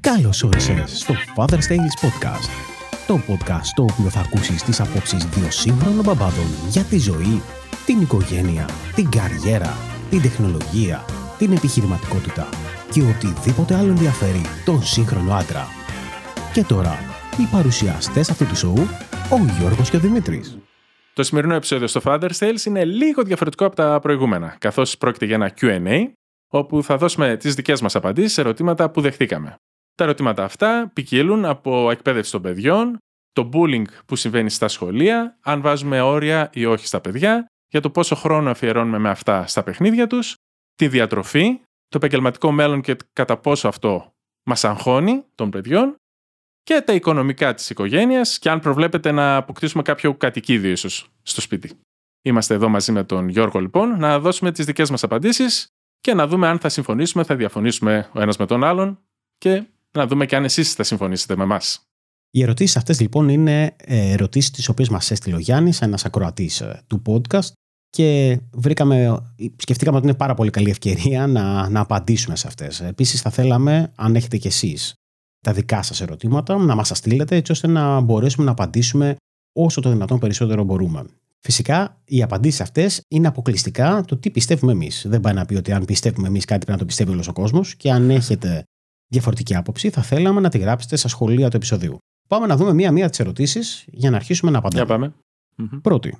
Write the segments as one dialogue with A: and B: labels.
A: Καλώς όρισες στο Father's Tales Podcast. Το podcast στο οποίο θα ακούσεις τις απόψεις δύο σύγχρονων μπαμπάδων για τη ζωή, την οικογένεια, την καριέρα, την τεχνολογία, την επιχειρηματικότητα και οτιδήποτε άλλο ενδιαφέρει τον σύγχρονο άντρα. Και τώρα, οι παρουσιαστές αυτού του σοου, ο Γιώργος και ο Δημήτρης.
B: Το σημερινό επεισόδιο στο Father's Tales είναι λίγο διαφορετικό από τα προηγούμενα, καθώς πρόκειται για ένα Q&A, όπου θα δώσουμε τις δικές μας απαντήσεις σε ερωτήματα που δεχτήκαμε. Τα ερωτήματα αυτά ποικίλουν από εκπαίδευση των παιδιών, το bullying που συμβαίνει στα σχολεία, αν βάζουμε όρια ή όχι στα παιδιά, για το πόσο χρόνο αφιερώνουμε με αυτά στα παιχνίδια τους, τη διατροφή, το επαγγελματικό μέλλον και κατά πόσο αυτό μας αγχώνει των παιδιών και τα οικονομικά της οικογένειας και αν προβλέπετε να αποκτήσουμε κάποιο κατοικίδιο ίσως στο σπίτι. Είμαστε εδώ μαζί με τον Γιώργο λοιπόν να δώσουμε τις δικές μας απαντήσεις και να δούμε αν θα συμφωνήσουμε, θα διαφωνήσουμε ο ένας με τον άλλον και να δούμε και αν εσείς θα συμφωνήσετε με εμάς.
A: Οι ερωτήσεις αυτές λοιπόν είναι ε, ερωτήσεις τις οποίες μας έστειλε ο Γιάννης, ένας ακροατής ε, του podcast και βρήκαμε, σκεφτήκαμε ότι είναι πάρα πολύ καλή ευκαιρία να, να απαντήσουμε σε αυτές. Επίσης, θα θέλαμε, αν έχετε κι εσείς τα δικά σας ερωτήματα, να μας τα στείλετε έτσι ώστε να μπορέσουμε να απαντήσουμε όσο το δυνατόν περισσότερο μπορούμε. Φυσικά, οι απαντήσεις αυτές είναι αποκλειστικά το τι πιστεύουμε εμείς. Δεν πάει να πει ότι αν πιστεύουμε εμείς κάτι πρέπει να το πιστεύει όλος ο κόσμος και αν έχετε διαφορετική άποψη, θα θέλαμε να τη γράψετε στα σχολεία του επεισοδίου. Πάμε να δούμε μία-μία τις ερωτήσεις για να αρχίσουμε να απαντάμε.
B: Για πάμε.
A: Πρώτη.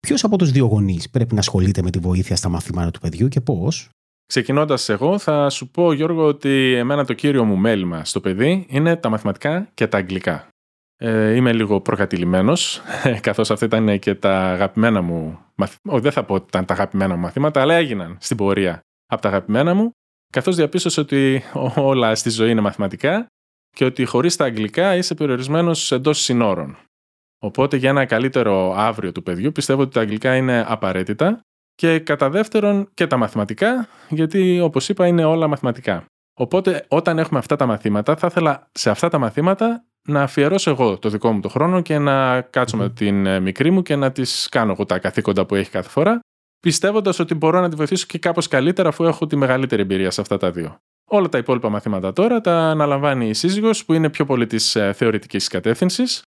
A: Ποιος από τους δύο γονείς πρέπει να ασχολείται με τη βοήθεια στα μαθήματα του παιδιού και πώς;
B: Ξεκινώντας εγώ, θα σου πω, Γιώργο, ότι εμένα το κύριο μου μέλημα στο παιδί είναι τα μαθηματικά και τα αγγλικά. Ε, είμαι λίγο προκατηλημένος, καθώς αυτά ήταν και τα αγαπημένα μου μαθήματα. Δεν θα πω ότι ήταν τα αγαπημένα μου μαθήματα, αλλά έγιναν στην πορεία από τα αγαπημένα μου καθώς διαπίστωσε ότι όλα στη ζωή είναι μαθηματικά και ότι χωρίς τα αγγλικά είσαι περιορισμένος εντός συνόρων. Οπότε για ένα καλύτερο αύριο του παιδιού πιστεύω ότι τα αγγλικά είναι απαραίτητα και κατά δεύτερον και τα μαθηματικά, γιατί όπως είπα είναι όλα μαθηματικά. Οπότε όταν έχουμε αυτά τα μαθήματα θα ήθελα σε αυτά τα μαθήματα να αφιερώσω εγώ το δικό μου το χρόνο και να κάτσω με την ε, μικρή μου και να της κάνω εγώ τα καθήκοντα που έχει κάθε φορά πιστεύοντας ότι μπορώ να τη βοηθήσω και κάπως καλύτερα αφού έχω τη μεγαλύτερη εμπειρία σε αυτά τα δύο. Όλα τα υπόλοιπα μαθήματα τώρα τα αναλαμβάνει η σύζυγος που είναι πιο πολύ της ε, θεωρητικής κατεύθυνσης,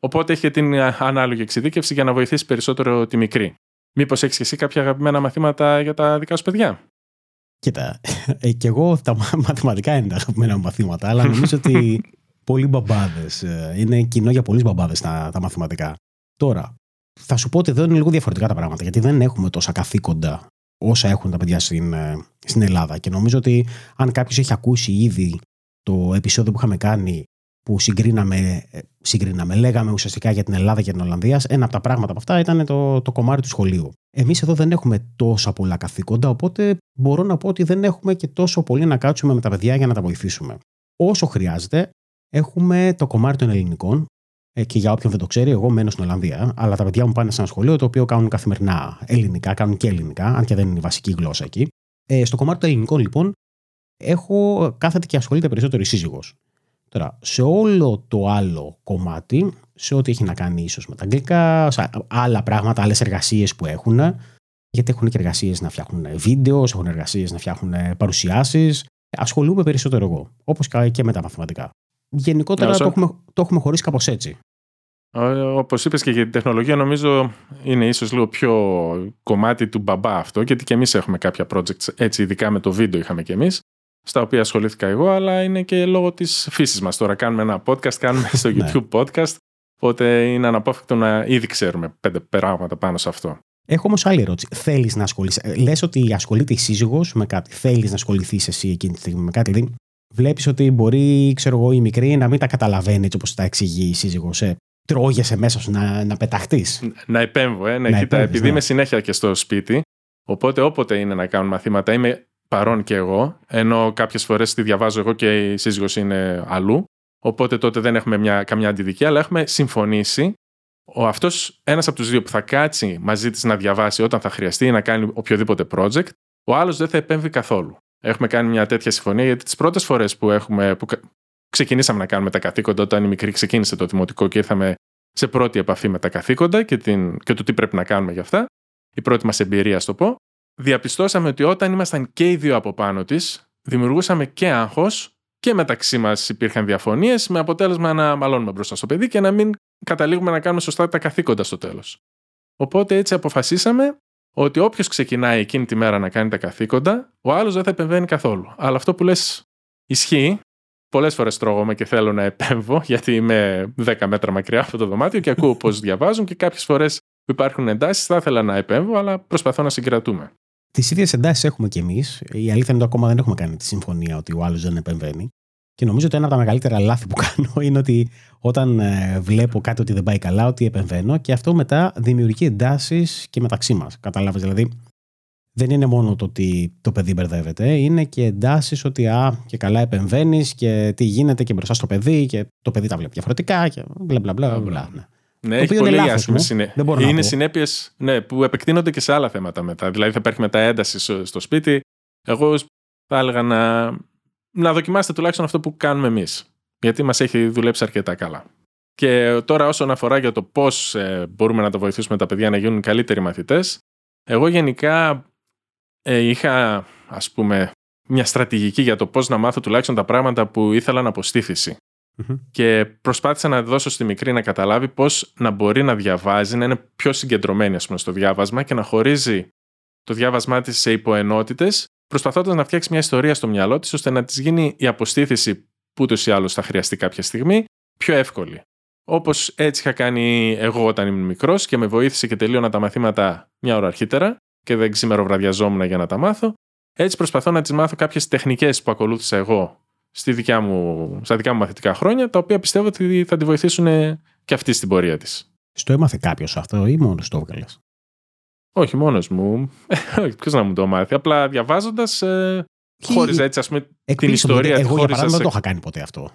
B: οπότε έχει την ε, ανάλογη εξειδίκευση για να βοηθήσει περισσότερο τη μικρή. Μήπως έχεις και εσύ κάποια αγαπημένα μαθήματα για τα δικά σου παιδιά;
A: Κοίτα, ε, και εγώ τα μαθηματικά είναι τα αγαπημένα μου μαθήματα, αλλά νομίζω ότι πολλοί μπαμπάδες. Ε, είναι κοινό για πολλούς μπαμπάδες τα, τα μαθηματικά. Τώρα, θα σου πω ότι εδώ είναι λίγο διαφορετικά τα πράγματα, γιατί δεν έχουμε τόσα καθήκοντα όσα έχουν τα παιδιά στην, ε, στην Ελλάδα. Και νομίζω ότι αν κάποιος έχει ακούσει ήδη το επεισόδιο που είχαμε κάνει που συγκρίναμε, ε, συγκρίναμε, λέγαμε ουσιαστικά για την Ελλάδα και την Ολλανδία, ένα από τα πράγματα από αυτά ήταν το, το κομμάτι του σχολείου. Εμείς εδώ δεν έχουμε τόσα πολλά καθήκοντα, οπότε μπορώ να πω ότι δεν έχουμε και τόσο πολύ να κάτσουμε με τα παιδιά για να τα βοηθήσουμε. Όσο χρειάζεται, έχουμε το κομμάτι των ελληνικών, ε, και για όποιον δεν το ξέρει, εγώ μένω στην Ολλανδία, αλλά τα παιδιά μου πάνε σε ένα σχολείο το οποίο κάνουν καθημερινά ελληνικά, κάνουν και ελληνικά, αν και δεν είναι η βασική γλώσσα εκεί. Ε, στο κομμάτι των ελληνικών, λοιπόν, έχω κάθεται και ασχολείται περισσότερο η σύζυγος. Τώρα, σε όλο το άλλο κομμάτι, σε ό,τι έχει να κάνει ίσως με τα αγγλικά, σε άλλα πράγματα, άλλες εργασίες που έχουν, γιατί έχουν και εργασίες να φτιάχνουν βίντεος, έχουν εργασίες να φτιάχνουν παρουσιάσεις, ασχολούμαι περισσότερο εγώ. Όπως και με τα μαθηματικά. Γενικότερα το, έχουμε, το έχουμε χωρίσει κάπως έτσι.
B: Όπως είπες και για την τεχνολογία, νομίζω είναι ίσως λίγο πιο κομμάτι του μπαμπά αυτό, γιατί και εμείς έχουμε κάποια projects έτσι, ειδικά με το βίντεο είχαμε και εμείς, στα οποία ασχολήθηκα εγώ, αλλά είναι και λόγω της φύσης μας. Τώρα κάνουμε ένα podcast, κάνουμε στο ναι. YouTube podcast, οπότε είναι αναπόφευκτο να ήδη ξέρουμε πέντε πράγματα πάνω σε αυτό.
A: Έχω όμως άλλη ερώτηση. Θέλεις να ασχολείσαι. Λες ότι ασχολείται η σύζυγος με κάτι. Θέλεις να ασχοληθείς εσύ εκείνη τη στιγμή με κάτι. Δηλαδή, βλέπεις ότι μπορεί, ξέρω εγώ, η μικρή να μην τα καταλαβαίνει έτσι όπως τα εξηγεί η σύζυγος. Ε, τρώγεσαι μέσα σου να, να πεταχτείς.
B: Να επέμβω, ε. Ναι, να κοίτα, επειδή ναι. είμαι συνέχεια και στο σπίτι, οπότε όποτε είναι να κάνουν μαθήματα, είμαι παρόν και εγώ, ενώ κάποιες φορές τη διαβάζω εγώ και η σύζυγος είναι αλλού. Οπότε τότε δεν έχουμε μια, καμιά αντιδικία, αλλά έχουμε συμφωνήσει ο αυτός ένας από τους δύο που θα κάτσει μαζί της να διαβάσει όταν θα χρειαστεί ή να κάνει οποιοδήποτε project, ο άλλος δεν θα επέμβει καθόλου. Έχουμε κάνει μια τέτοια συμφωνία γιατί τις πρώτες φορές που, έχουμε, που ξεκινήσαμε να κάνουμε τα καθήκοντα, όταν η μικρή ξεκίνησε το δημοτικό και ήρθαμε σε πρώτη επαφή με τα καθήκοντα και, την, και το τι πρέπει να κάνουμε για αυτά, η πρώτη μας εμπειρία, στο πω, διαπιστώσαμε ότι όταν ήμασταν και οι δύο από πάνω της, δημιουργούσαμε και άγχος και μεταξύ μας υπήρχαν διαφωνίες, με αποτέλεσμα να μαλώνουμε μπροστά στο παιδί και να μην καταλήγουμε να κάνουμε σωστά τα καθήκοντα στο τέλος. Οπότε έτσι αποφασίσαμε ότι όποιος ξεκινάει εκείνη τη μέρα να κάνει τα καθήκοντα, ο άλλος δεν θα επεμβαίνει καθόλου. Αλλά αυτό που λες ισχύει. Πολλές φορές τρώγομαι και θέλω να επέμβω, γιατί είμαι 10 μέτρα μακριά από το δωμάτιο και ακούω πώς διαβάζουν και κάποιες φορές που υπάρχουν εντάσεις θα ήθελα να επέμβω, αλλά προσπαθώ να συγκρατούμε.
A: Τις ίδιες εντάσεις έχουμε κι εμείς. Η αλήθεια είναι ότι ακόμα δεν έχουμε κάνει τη συμφωνία ότι ο άλλος δεν επεμβαίνει. Και νομίζω ότι ένα από τα μεγαλύτερα λάθη που κάνω είναι ότι όταν ε, βλέπω κάτι ότι δεν πάει καλά, ότι επεμβαίνω και αυτό μετά δημιουργεί εντάσεις και μεταξύ μας. Κατάλαβε δηλαδή. Δεν είναι μόνο το ότι το παιδί μπερδεύεται, είναι και εντάσεις ότι α, και καλά επεμβαίνεις και τι γίνεται και μπροστά στο παιδί και το παιδί τα βλέπει διαφορετικά και μπλα μπλα μπλα. μπλα ναι.
B: Ναι, έχει πολύ άσχημες συνέ... Είναι συνέπειες ναι, που επεκτείνονται και σε άλλα θέματα μετά. Δηλαδή θα υπάρχει μετά ένταση στο σπίτι. Εγώ θα έλεγα να, να δοκιμάσετε τουλάχιστον αυτό που κάνουμε εμείς. Γιατί μας έχει δουλέψει αρκετά καλά. Και τώρα, όσον αφορά για το πώς ε, μπορούμε να το βοηθήσουμε τα παιδιά να γίνουν καλύτεροι μαθητές, εγώ γενικά ε, είχα, ας πούμε, μια στρατηγική για το πώς να μάθω τουλάχιστον τα πράγματα που ήθελα να αποστήθηση. Και προσπάθησα να δώσω στη μικρή να καταλάβει πώς να μπορεί να διαβάζει, να είναι πιο συγκεντρωμένη ας πούμε, στο διάβασμα και να χωρίζει το διάβασμά της σε υποενότητες, προσπαθώντας να φτιάξει μια ιστορία στο μυαλό της, ώστε να της γίνει η αποστήθηση που ούτως ή άλλως θα χρειαστεί κάποια στιγμή πιο εύκολη. Όπως έτσι είχα κάνει εγώ όταν ήμουν μικρός και με βοήθησε και τελείωνα τα μαθήματα μια ώρα αρχίτερα και δεν ξημεροβραδιαζόμουν για να τα μάθω. Έτσι προσπαθώ να τις μάθω κάποιες τεχνικές που ακολούθησα εγώ στη δικιά μου, στα δικά μου μαθητικά χρόνια, τα οποία πιστεύω ότι θα τη βοηθήσουν και αυτή στην πορεία της.
A: Στο έμαθε κάποιος αυτό ή μόνος το έβγαλες;
B: Όχι, μόνος μου. Όχι, ποιος να μου το μάθει. Απλά διαβάζοντας. Ε, Χώριζα έτσι, ας πούμε, την ιστορία.
A: Εγώ, για παράδειγμα, δεν το είχα κάνει ποτέ αυτό.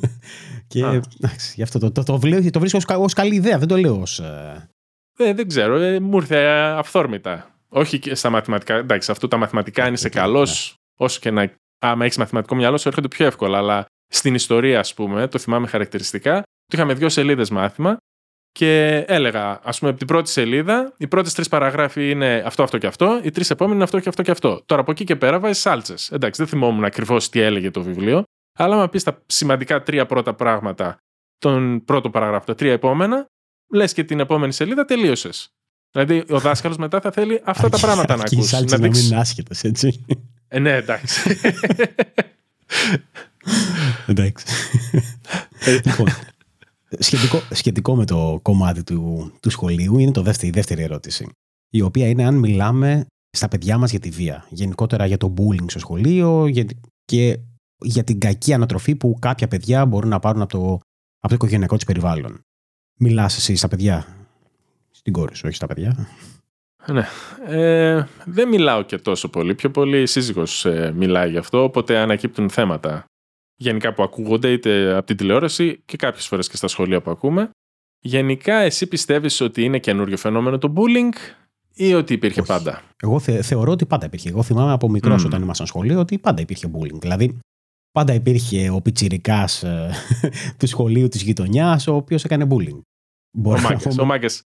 A: και εντάξει, γι' αυτό το, το, το, το, το βρίσκω ως καλή ιδέα, δεν το λέω ως.
B: Ε... δεν ξέρω, ε, μου ήρθε αυθόρμητα. Όχι και στα μαθηματικά. Εντάξει, αυτό τα μαθηματικά είναι σε καλός, ναι. όσο και να άμα έχεις μαθηματικό μυαλό, σου έρχονται πιο εύκολα. Αλλά στην ιστορία, ας πούμε, το θυμάμαι χαρακτηριστικά, το είχαμε δύο σελίδες μάθημα και έλεγα, ας πούμε, από την πρώτη σελίδα, οι πρώτες τρεις παραγράφοι είναι αυτό, αυτό και αυτό, οι τρεις επόμενοι είναι αυτό και αυτό και αυτό. Τώρα από εκεί και πέρα βάζει σάλτσες. Εντάξει, δεν θυμόμουν ακριβώς τι έλεγε το βιβλίο, αλλά άμα πεις τα σημαντικά τρία πρώτα πράγματα, τον πρώτο παραγράφο, τα τρία επόμενα, λες και την επόμενη σελίδα τελείωσες. Δηλαδή, ο δάσκαλος μετά θα θέλει αυτά τα πράγματα να ακούσει.
A: Να, να μην είναι άσχετος, έτσι.
B: Ε, ναι, εντάξει.
A: εντάξει. Ε, λοιπόν, σχετικό, σχετικό με το κομμάτι του, του σχολείου είναι το δεύτερη, η δεύτερη ερώτηση. Η οποία είναι αν μιλάμε στα παιδιά μας για τη βία. Γενικότερα για το bullying στο σχολείο για, και για την κακή ανατροφή που κάποια παιδιά μπορούν να πάρουν από το, από το οικογενειακό του περιβάλλον. Μιλάς εσύ στα παιδιά. Στην κόρη σου, όχι στα παιδιά.
B: Ναι. Ε, δεν μιλάω και τόσο πολύ. Πιο πολύ η σύζυγος ε, μιλάει γι' αυτό, οπότε ανακύπτουν θέματα γενικά που ακούγονται είτε από την τηλεόραση και κάποιες φορές και στα σχολεία που ακούμε. Γενικά, εσύ πιστεύεις ότι είναι καινούριο φαινόμενο το bullying ή ότι υπήρχε πάντα;
A: Εγώ θε, θεωρώ ότι πάντα υπήρχε. Εγώ θυμάμαι από μικρός mm. όταν ήμασταν σχολείο ότι πάντα υπήρχε bullying. Δηλαδή, πάντα υπήρχε ο πιτσιρικάς ε, του σχολείου της γειτονιάς, ο οποίος έκανε bullying.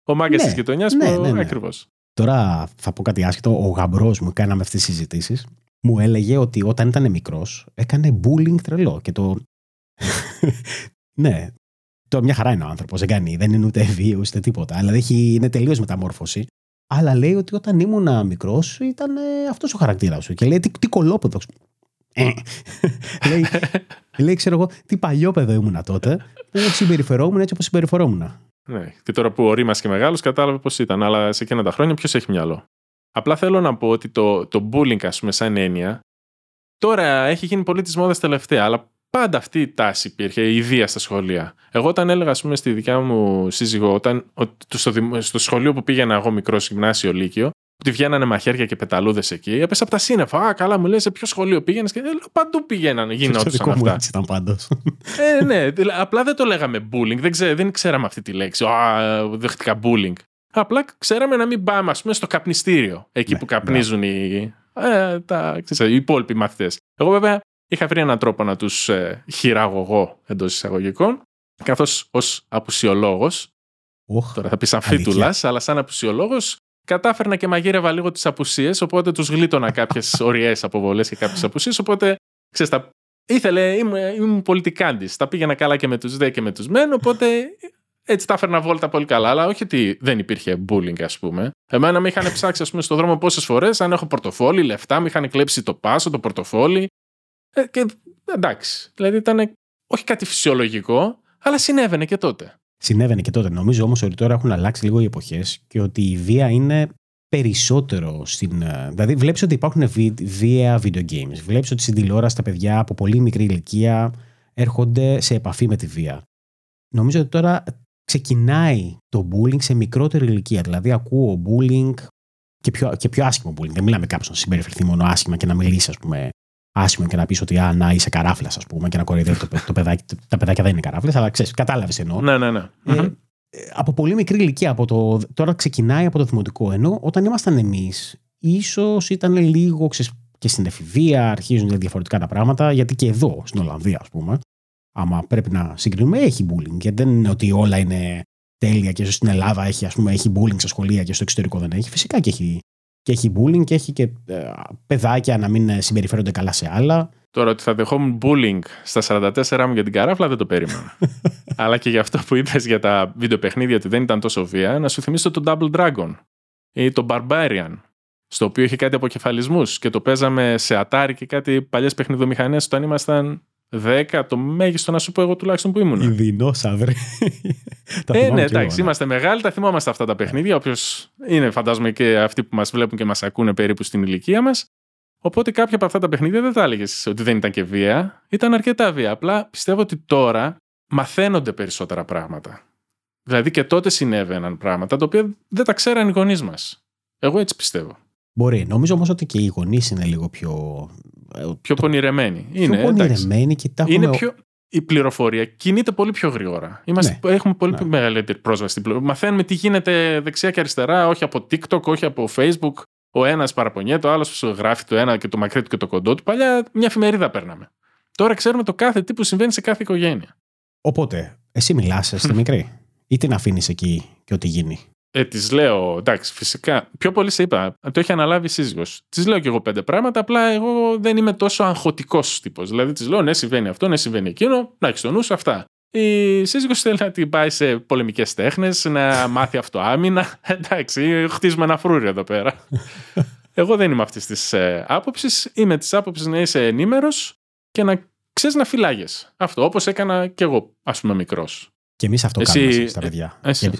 B: ο μάγκες της γειτονιάς ναι, ναι, ναι. ακριβώς.
A: Τώρα θα πω κάτι άσχετο. Ο γαμπρός μου, κάναμε αυτές τις συζητήσεις, μου έλεγε ότι όταν ήταν μικρός έκανε bullying τρελό. Και το. ναι. Το μια χαρά είναι ο άνθρωπος. Δεν κάνει. Δεν είναι ούτε βίαιος ούτε τίποτα. Αλλά έχει, είναι τελείως μεταμόρφωση. Αλλά λέει ότι όταν ήμουν μικρός ήταν αυτός ο χαρακτήρας σου. Και λέει τι, τι κολόπεδος. Ε. λέει, λέει, ξέρω εγώ, τι παλιόπεδο ήμουνα τότε που συμπεριφερόμουν έτσι όπως συμπεριφερόμουν.
B: Ναι. Και τώρα που ορίμασε και μεγάλος, κατάλαβε πώς ήταν. Αλλά σε εκείνα τα χρόνια ποιος έχει μυαλό. Απλά θέλω να πω ότι το, το bullying, ας πούμε, σαν έννοια, τώρα έχει γίνει πολύ της μόδας τελευταία. Αλλά πάντα αυτή η τάση υπήρχε, η βία στα σχολεία. Εγώ όταν έλεγα, ας πούμε, στη δικιά μου σύζυγο, όταν, στο, στο σχολείο που πήγαινα εγώ μικρό γυμνάσιο Λύκειο, ότι βγαίνανε μαχαίρια και πεταλούδες εκεί. Έπεσα από τα σύννεφα. Α, καλά, μου λες σε ποιο σχολείο πήγαινες. Και λέω, παντού πηγαίνανε. Γινόντουσαν αυτά.
A: Έτσι ήταν πάντως.
B: ε, ναι, απλά δεν το λέγαμε bullying. Δεν, ξέ, δεν ξέραμε αυτή τη λέξη. Α, δεχτήκα bullying. Απλά ξέραμε να μην πάμε, ας πούμε, στο καπνιστήριο. Εκεί ναι, που καπνίζουν οι, ε, τα, ξέρεις, οι υπόλοιποι μαθητές. Εγώ βέβαια είχα βρει έναν τρόπο να τους ε, χειραγωγώ εντός εισαγωγικών. Καθώς ως απουσιολόγος. Τώρα θα πεις σαν φίτουλα, αλλά σαν απουσιολόγος κατάφερνα και μαγείρευα λίγο τις απουσίες, οπότε τους γλίτωνα κάποιες ωριέ αποβολές και κάποιες απουσίες. Οπότε ξέρεις, τα, ήθελε, ήμουν, ήμουν πολιτικάντης. Τα πήγαινα καλά και με τους δε και με τους μεν, οπότε έτσι τα έφερνα βόλτα πολύ καλά. Αλλά όχι ότι δεν υπήρχε bullying, ας πούμε. Εμένα με είχαν ψάξει, ας πούμε, στον δρόμο πόσες φορές, αν έχω πορτοφόλι, λεφτά, με είχαν κλέψει το πάσο, το πορτοφόλι. Ε, και εντάξει. Δηλαδή ήταν όχι κάτι φυσιολογικό, αλλά συνέβαινε και τότε.
A: Συνέβαινε και τότε. Νομίζω όμως ότι τώρα έχουν αλλάξει λίγο οι εποχές και ότι η βία είναι περισσότερο στην. Ε, δηλαδή, βλέπεις ότι υπάρχουν βία video games. Βλέπεις ότι στην τηλεόραση τα παιδιά από πολύ μικρή ηλικία έρχονται σε επαφή με τη βία. Νομίζω ότι τώρα ξεκινάει το bullying σε μικρότερη ηλικία. Δηλαδή, ακούω bullying και πιο, και πιο άσχημο bullying. Δεν μιλάμε κάποιο να συμπεριφερθεί μόνο άσχημα και να μιλήσεις, ας πούμε, άσχημο και να πεις ότι α, να είσαι καράφλας, ας πούμε, και να κοροϊδεύει το, το παιδάκι. Τα παιδάκια δεν είναι καράφλες, αλλά ξέρεις, κατάλαβες εννοώ.
B: Ναι, ναι, ναι. Ε,
A: από πολύ μικρή ηλικία, από το, τώρα ξεκινάει από το δημοτικό. Ενώ όταν ήμασταν εμείς, ίσως ήταν λίγο ξέρεις, και στην εφηβεία αρχίζουν διαφορετικά τα πράγματα, γιατί και εδώ, στην Ολλανδία, ας πούμε, άμα πρέπει να συγκρίνουμε, έχει bullying. Και δεν είναι ότι όλα είναι τέλεια και στην Ελλάδα έχει, ας πούμε, έχει bullying στα σχολεία και στο εξωτερικό δεν έχει. Φυσικά και έχει, και έχει bullying και έχει και ε, παιδάκια να μην συμπεριφέρονται καλά σε άλλα.
B: Τώρα ότι θα δεχόμουν bullying στα 44 μου για την καράφλα δεν το περίμενα. Αλλά και για αυτό που είπες για τα βιντεοπαιχνίδια ότι δεν ήταν τόσο βία, να σου θυμίσω το Double Dragon ή το Barbarian, στο οποίο είχε κάτι αποκεφαλισμούς και το παίζαμε σε Atari και κάτι παλιές παιχνιδομηχανές όταν ήμασταν 10, το μέγιστο να σου πω εγώ τουλάχιστον που ήμουν.
A: Οι δεινόσαυροι.
B: ε, ναι, εντάξει, ναι. είμαστε μεγάλοι, τα θυμόμαστε αυτά τα παιχνίδια. Όποιος είναι, φαντάζομαι, και αυτοί που μας βλέπουν και μας ακούνε περίπου στην ηλικία μας. Οπότε κάποια από αυτά τα παιχνίδια δεν θα έλεγες ότι δεν ήταν και βία. Ήταν αρκετά βία. Απλά πιστεύω ότι τώρα μαθαίνονται περισσότερα πράγματα. Δηλαδή και τότε συνέβαιναν πράγματα τα οποία δεν τα ξέραν οι γονείς μας. Εγώ έτσι πιστεύω.
A: Μπορεί. Νομίζω όμως ότι και οι γονείς είναι λίγο πιο.
B: Ε, πιο το... πονηρεμένοι.
A: Πιο είναι, πονηρεμένοι και τα
B: έχουμε... Είναι πιο... Η πληροφορία κινείται πολύ πιο γρήγορα. Είμαστε... Ναι. Έχουμε πολύ ναι. μεγαλύτερη πρόσβαση στην πληροφορία. Μαθαίνουμε τι γίνεται δεξιά και αριστερά, όχι από TikTok, όχι από Facebook. Ο ένας παραπονιέται, ο άλλος γράφει το ένα και το μακρύ του και το κοντό του. Παλιά μια εφημερίδα παίρναμε. Τώρα ξέρουμε το κάθε τι που συμβαίνει σε κάθε οικογένεια.
A: Οπότε, εσύ μιλάς στη μικρή, ή την αφήνεις εκεί και ό,τι γίνει.
B: Ε, τη λέω, εντάξει, φυσικά. Πιο πολύ σε είπα, το έχει αναλάβει η σύζυγος. Τη λέω και εγώ πέντε πράγματα, απλά εγώ δεν είμαι τόσο αγχωτικός τύπος. Δηλαδή τη λέω, ναι, συμβαίνει αυτό, ναι, συμβαίνει εκείνο, να έχει το νου αυτά. Η σύζυγος θέλει να την πάει σε πολεμικές τέχνες, να μάθει αυτοάμυνα. Εντάξει, χτίζουμε ένα φρούρι εδώ πέρα. Εγώ δεν είμαι αυτής της ε, άποψης. Είμαι της άποψης να είσαι ενήμερος και να ξέρεις να φυλάγεις. Αυτό, όπως έκανα κι εγώ, ας πούμε, μικρός.
A: Και εμείς αυτό Εσύ... κάνουμε στα παιδιά. Εσύ...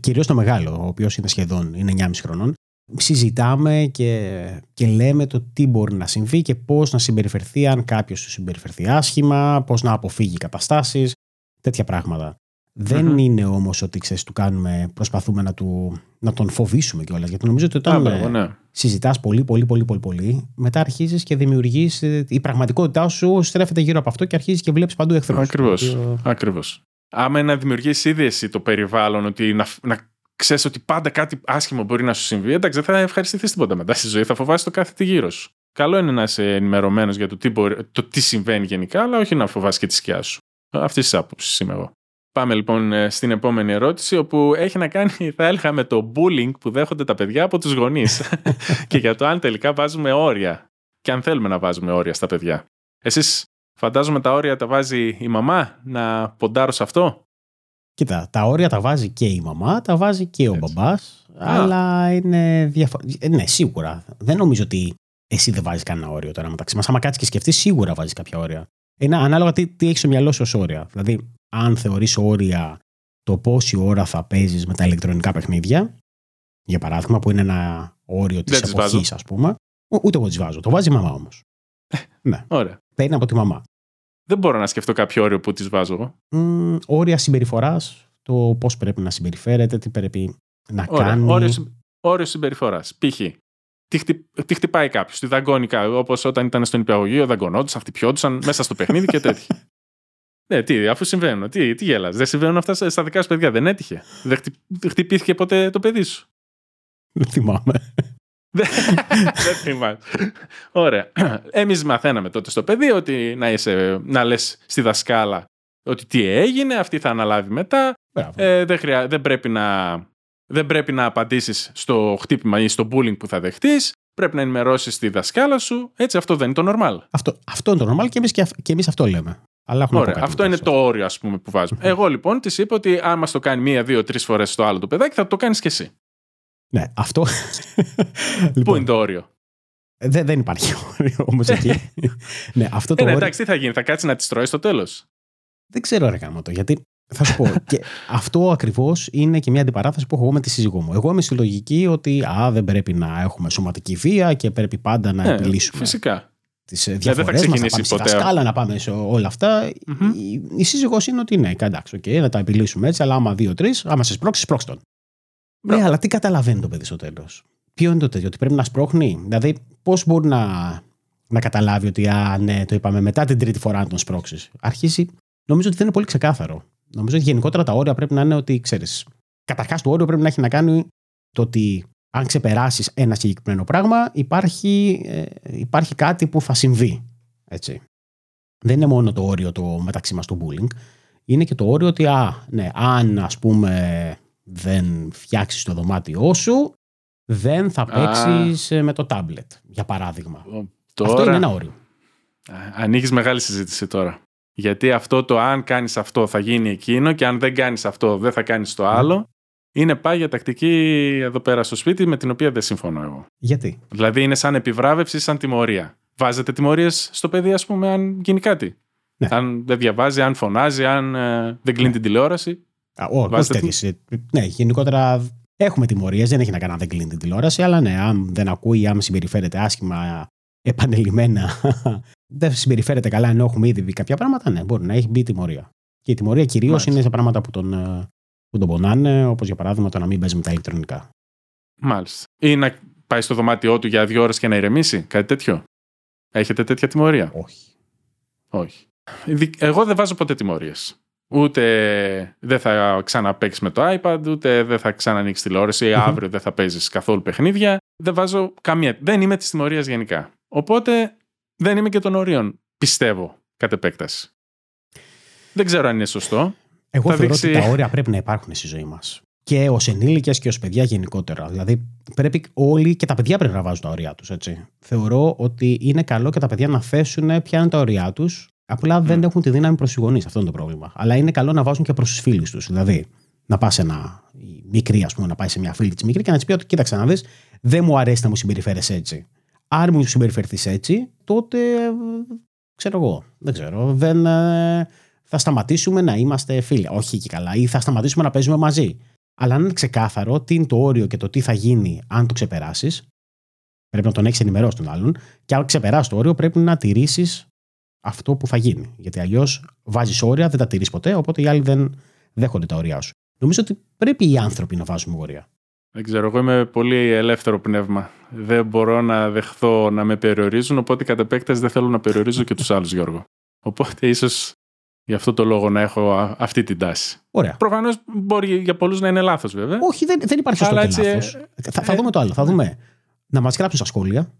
A: Κυρίως το μεγάλο, ο οποίος είναι σχεδόν είναι 9,5 χρονών. Συζητάμε και, και λέμε το τι μπορεί να συμβεί και πώς να συμπεριφερθεί αν κάποιος του συμπεριφερθεί άσχημα, πώς να αποφύγει καταστάσεις, τέτοια πράγματα. Δεν είναι όμως ότι ξέρεις, του κάνουμε, προσπαθούμε να, του, να τον φοβήσουμε κιόλας. Γιατί νομίζω ότι όταν ε, ναι. συζητάς πολύ, πολύ, πολύ, πολύ, πολύ, μετά αρχίζεις και δημιουργείς. Ε, η πραγματικότητά σου στρέφεται γύρω από αυτό και αρχίζεις και βλέπεις παντού εχθρούς.
B: Ακριβώς άμα να δημιουργήσεις ήδη εσύ το περιβάλλον, ότι να, να ξέρεις ότι πάντα κάτι άσχημο μπορεί να σου συμβεί, εντάξει, δεν θα ευχαριστηθείς τίποτα μετά στη ζωή. Θα φοβάσει το κάθε τι γύρω σου. Καλό είναι να είσαι ενημερωμένος για το τι, μπορεί, το τι συμβαίνει γενικά, αλλά όχι να φοβάσει και τη σκιά σου. Αυτής της άποψης είμαι εγώ. Πάμε λοιπόν ε, στην επόμενη ερώτηση, όπου έχει να κάνει, θα έλεγα, με το bullying που δέχονται τα παιδιά από τους γονείς. και για το αν τελικά βάζουμε όρια. Και αν θέλουμε να βάζουμε όρια στα παιδιά. Εσείς Φαντάζομαι τα όρια τα βάζει η μαμά να ποντάρω σε αυτό.
A: Κοίτα, τα όρια τα βάζει και η μαμά, τα βάζει και ο μπαμπάς. Αλλά είναι διαφορετικό. Ε, ναι, σίγουρα. Δεν νομίζω ότι εσύ δεν βάζεις κανένα όριο τώρα μεταξύ μας. Άμα κάτσεις και σκεφτείς, σίγουρα βάζεις κάποια όρια. Είναι ανάλογα τι, τι έχεις στο μυαλό σου ως όρια. Δηλαδή, αν θεωρείς όρια το πόση ώρα θα παίζεις με τα ηλεκτρονικά παιχνίδια, για παράδειγμα, που είναι ένα όριο της εποχής, ας πούμε. Ούτε εγώ τις βάζω. Το βάζει η μαμά όμως.
B: Ναι. Ωραία
A: παίρνει από τη μαμά.
B: Δεν μπορώ να σκεφτώ κάποιο όριο που τη βάζω εγώ.
A: Mm, όρια συμπεριφοράς, το πώς πρέπει να συμπεριφέρεται, τι πρέπει να Ωραία. κάνει.
B: Όριο, όριο συμπεριφοράς. Π.χ. Τι, χτυ, τι χτυπάει κάποιος, τη δαγκώνει κάποιο, όπως όταν ήταν στον υπηαγωγείο, δαγκωνόντουσαν, χτυπιόντουσαν μέσα στο παιχνίδι και τέτοια. ναι, τι, αφού συμβαίνουν, τι, τι γέλας. Δεν συμβαίνουν αυτά στα δικά σου παιδιά, δεν έτυχε. Δεν χτυπήθηκε ποτέ το παιδί σου.
A: Δεν θυμάμαι.
B: Δεν θυμάμαι. Ωραία. Εμείς μαθαίναμε τότε στο παιδί ότι να, είσαι, να λες στη δασκάλα ότι τι έγινε, αυτή θα αναλάβει μετά. Ε, δεν, χρειά, δεν, πρέπει να, δεν πρέπει να απαντήσεις στο χτύπημα ή στο bullying που θα δεχτείς. πρέπει να ενημερώσεις τη δασκάλα σου. Έτσι, αυτό δεν είναι το normal.
A: Αυτό, αυτό είναι το normal και εμείς και, και εμείς αυτό λέμε. Αλλά
B: Ωραία, αυτό είναι το όριο ας πούμε, που βάζουμε. Εγώ λοιπόν της είπα ότι αν μα το κάνει μία, δύο, τρεις φορές το άλλο το παιδάκι, θα το κάνεις κι εσύ.
A: Ναι, αυτό.
B: λοιπόν, Πού είναι το όριο;
A: Ε, δεν, δεν υπάρχει όριο όμως εκεί. ναι, αυτό το
B: ε, ναι,
A: όριο...
B: εντάξει, τι θα γίνει, θα κάτσει να τη τρώει στο τέλος;
A: Δεν ξέρω, ρε το, γιατί θα σου πω. και αυτό ακριβώς είναι και μια αντιπαράθεση που έχω εγώ με τη σύζυγό μου. Εγώ είμαι στη λογική ότι α, δεν πρέπει να έχουμε σωματική βία και πρέπει πάντα να ναι, επιλύσουμε.
B: Φυσικά.
A: Τις διαφορές μας, να πάμε ποτέ. στη σκάλα, να πάμε σε όλα αυτά. Mm-hmm. Η, η σύζυγό είναι ότι ναι, εντάξει, okay, να τα επιλύσουμε έτσι, αλλά άμα δύο-τρει, άμα σε σπρώξει, σπρώξει τον. Ναι, αλλά τι καταλαβαίνει το παιδί στο τέλος; Ποιο είναι το τέτοιο, ότι πρέπει να σπρώχνει; Δηλαδή, πώς μπορεί να, να καταλάβει ότι, α, ναι, το είπαμε μετά την τρίτη φορά να τον σπρώξεις; Αρχίζει, νομίζω ότι δεν είναι πολύ ξεκάθαρο. Νομίζω ότι γενικότερα τα όρια πρέπει να είναι ότι, ξέρεις. Καταρχάς, το όριο πρέπει να έχει να κάνει το ότι αν ξεπεράσεις ένα συγκεκριμένο πράγμα, υπάρχει, ε, υπάρχει κάτι που θα συμβεί. Έτσι. Δεν είναι μόνο το όριο το μεταξύ μας του bullying. Είναι και το όριο ότι, α, ναι, αν ας πούμε δεν φτιάξεις το δωμάτιό σου, δεν θα παίξεις ε, με το τάμπλετ, για παράδειγμα. Τώρα... Αυτό είναι ένα όριο.
B: Ανοίγεις μεγάλη συζήτηση τώρα. Γιατί αυτό το αν κάνεις αυτό θα γίνει εκείνο και αν δεν κάνεις αυτό δεν θα κάνεις το άλλο. Είναι πάγια τακτική εδώ πέρα στο σπίτι με την οποία δεν συμφωνώ εγώ.
A: Γιατί;
B: Δηλαδή είναι σαν επιβράβευση, σαν τιμωρία. Βάζετε τιμωρίες στο παιδί, ας πούμε, αν γίνει κάτι. Ναι. Αν δεν διαβάζει, αν φωνάζει, αν ε, δεν κλείνει ναι. την τηλεόραση.
A: Όχι, τέτοιε. Ναι, γενικότερα έχουμε τιμωρίες, δεν έχει να κάνει αν δεν κλείνει την τηλεόραση, αλλά ναι, αν δεν ακούει, αν συμπεριφέρεται άσχημα επανελειμμένα, δεν συμπεριφέρεται καλά ενώ έχουμε ήδη δει κάποια πράγματα, ναι, μπορεί να έχει μπει τιμωρία. Και η τιμωρία κυρίως είναι σε πράγματα που τον, ε, που τον πονάνε, όπως για παράδειγμα το να μην παίζει με τα ηλεκτρονικά.
B: Μάλιστα. Ή να πάει στο δωμάτιό του για δύο ώρες και να ηρεμήσει, κάτι τέτοιο. Έχετε τέτοια τιμωρία;
A: Όχι.
B: Όχι. Εγώ δεν βάζω ποτέ τιμωρίες. Ούτε δεν θα ξαναπέξει με το iPad, ούτε δεν θα ξανανοίξεις τηλεόραση, αύριο δεν θα παίζεις καθόλου παιχνίδια. Δεν βάζω καμία. Δεν είμαι της τιμωρίας γενικά. Οπότε δεν είμαι και των ορίων. Πιστεύω κατ' επέκταση. Δεν ξέρω αν είναι σωστό.
A: Εγώ θεωρώ δείξει... ότι τα όρια πρέπει να υπάρχουν στη ζωή μας. Και ως ενήλικες και ως παιδιά γενικότερα. Δηλαδή, πρέπει όλοι και τα παιδιά πρέπει να βάζουν τα όρια τους. Θεωρώ ότι είναι καλό και τα παιδιά να θέσουν ποια είναι τα όρια τους Απλά δεν έχουν τη δύναμη προς γονείς. Αυτό είναι το πρόβλημα. Αλλά είναι καλό να βάζουν και προς τους φίλους τους. Δηλαδή, να πας ένα μικρή, ας πούμε, να πάει σε μια φίλη της μικρή και να της πει ότι κοίταξε να δεις, δεν μου αρέσει να μου συμπεριφέρεσαι έτσι. Αν μου συμπεριφερθείς έτσι, τότε ξέρω εγώ, δεν ξέρω, δεν, ε, θα σταματήσουμε να είμαστε φίλοι. Όχι και καλά, ή θα σταματήσουμε να παίζουμε μαζί. Αλλά αν είναι ξεκάθαρο τι είναι το όριο και το τι θα γίνει αν το ξεπεράσεις, πρέπει να τον έχεις ενημερώσει τον άλλον. Και αν ξεπεράσει το όριο, πρέπει να τηρήσεις αυτό που θα γίνει. Γιατί αλλιώς βάζεις όρια, δεν τα τηρείς ποτέ, οπότε οι άλλοι δεν δέχονται τα όρια σου. Νομίζω ότι πρέπει οι άνθρωποι να βάζουν όρια.
B: Δεν ξέρω, εγώ είμαι πολύ ελεύθερο πνεύμα. Δεν μπορώ να δεχθώ να με περιορίζουν, οπότε κατ' επέκταση δεν θέλω να περιορίζω και τους άλλους, Γιώργο. Οπότε ίσως γι' αυτό το λόγο να έχω αυτή την τάση.
A: Ωραία.
B: Προφανώς μπορεί για πολλούς να είναι λάθος, βέβαια.
A: Όχι, δεν, δεν υπάρχει σωστό και λάθος. Ε, θα, θα δούμε το άλλο. Θα δούμε. Να μας γράψουν στα σχόλια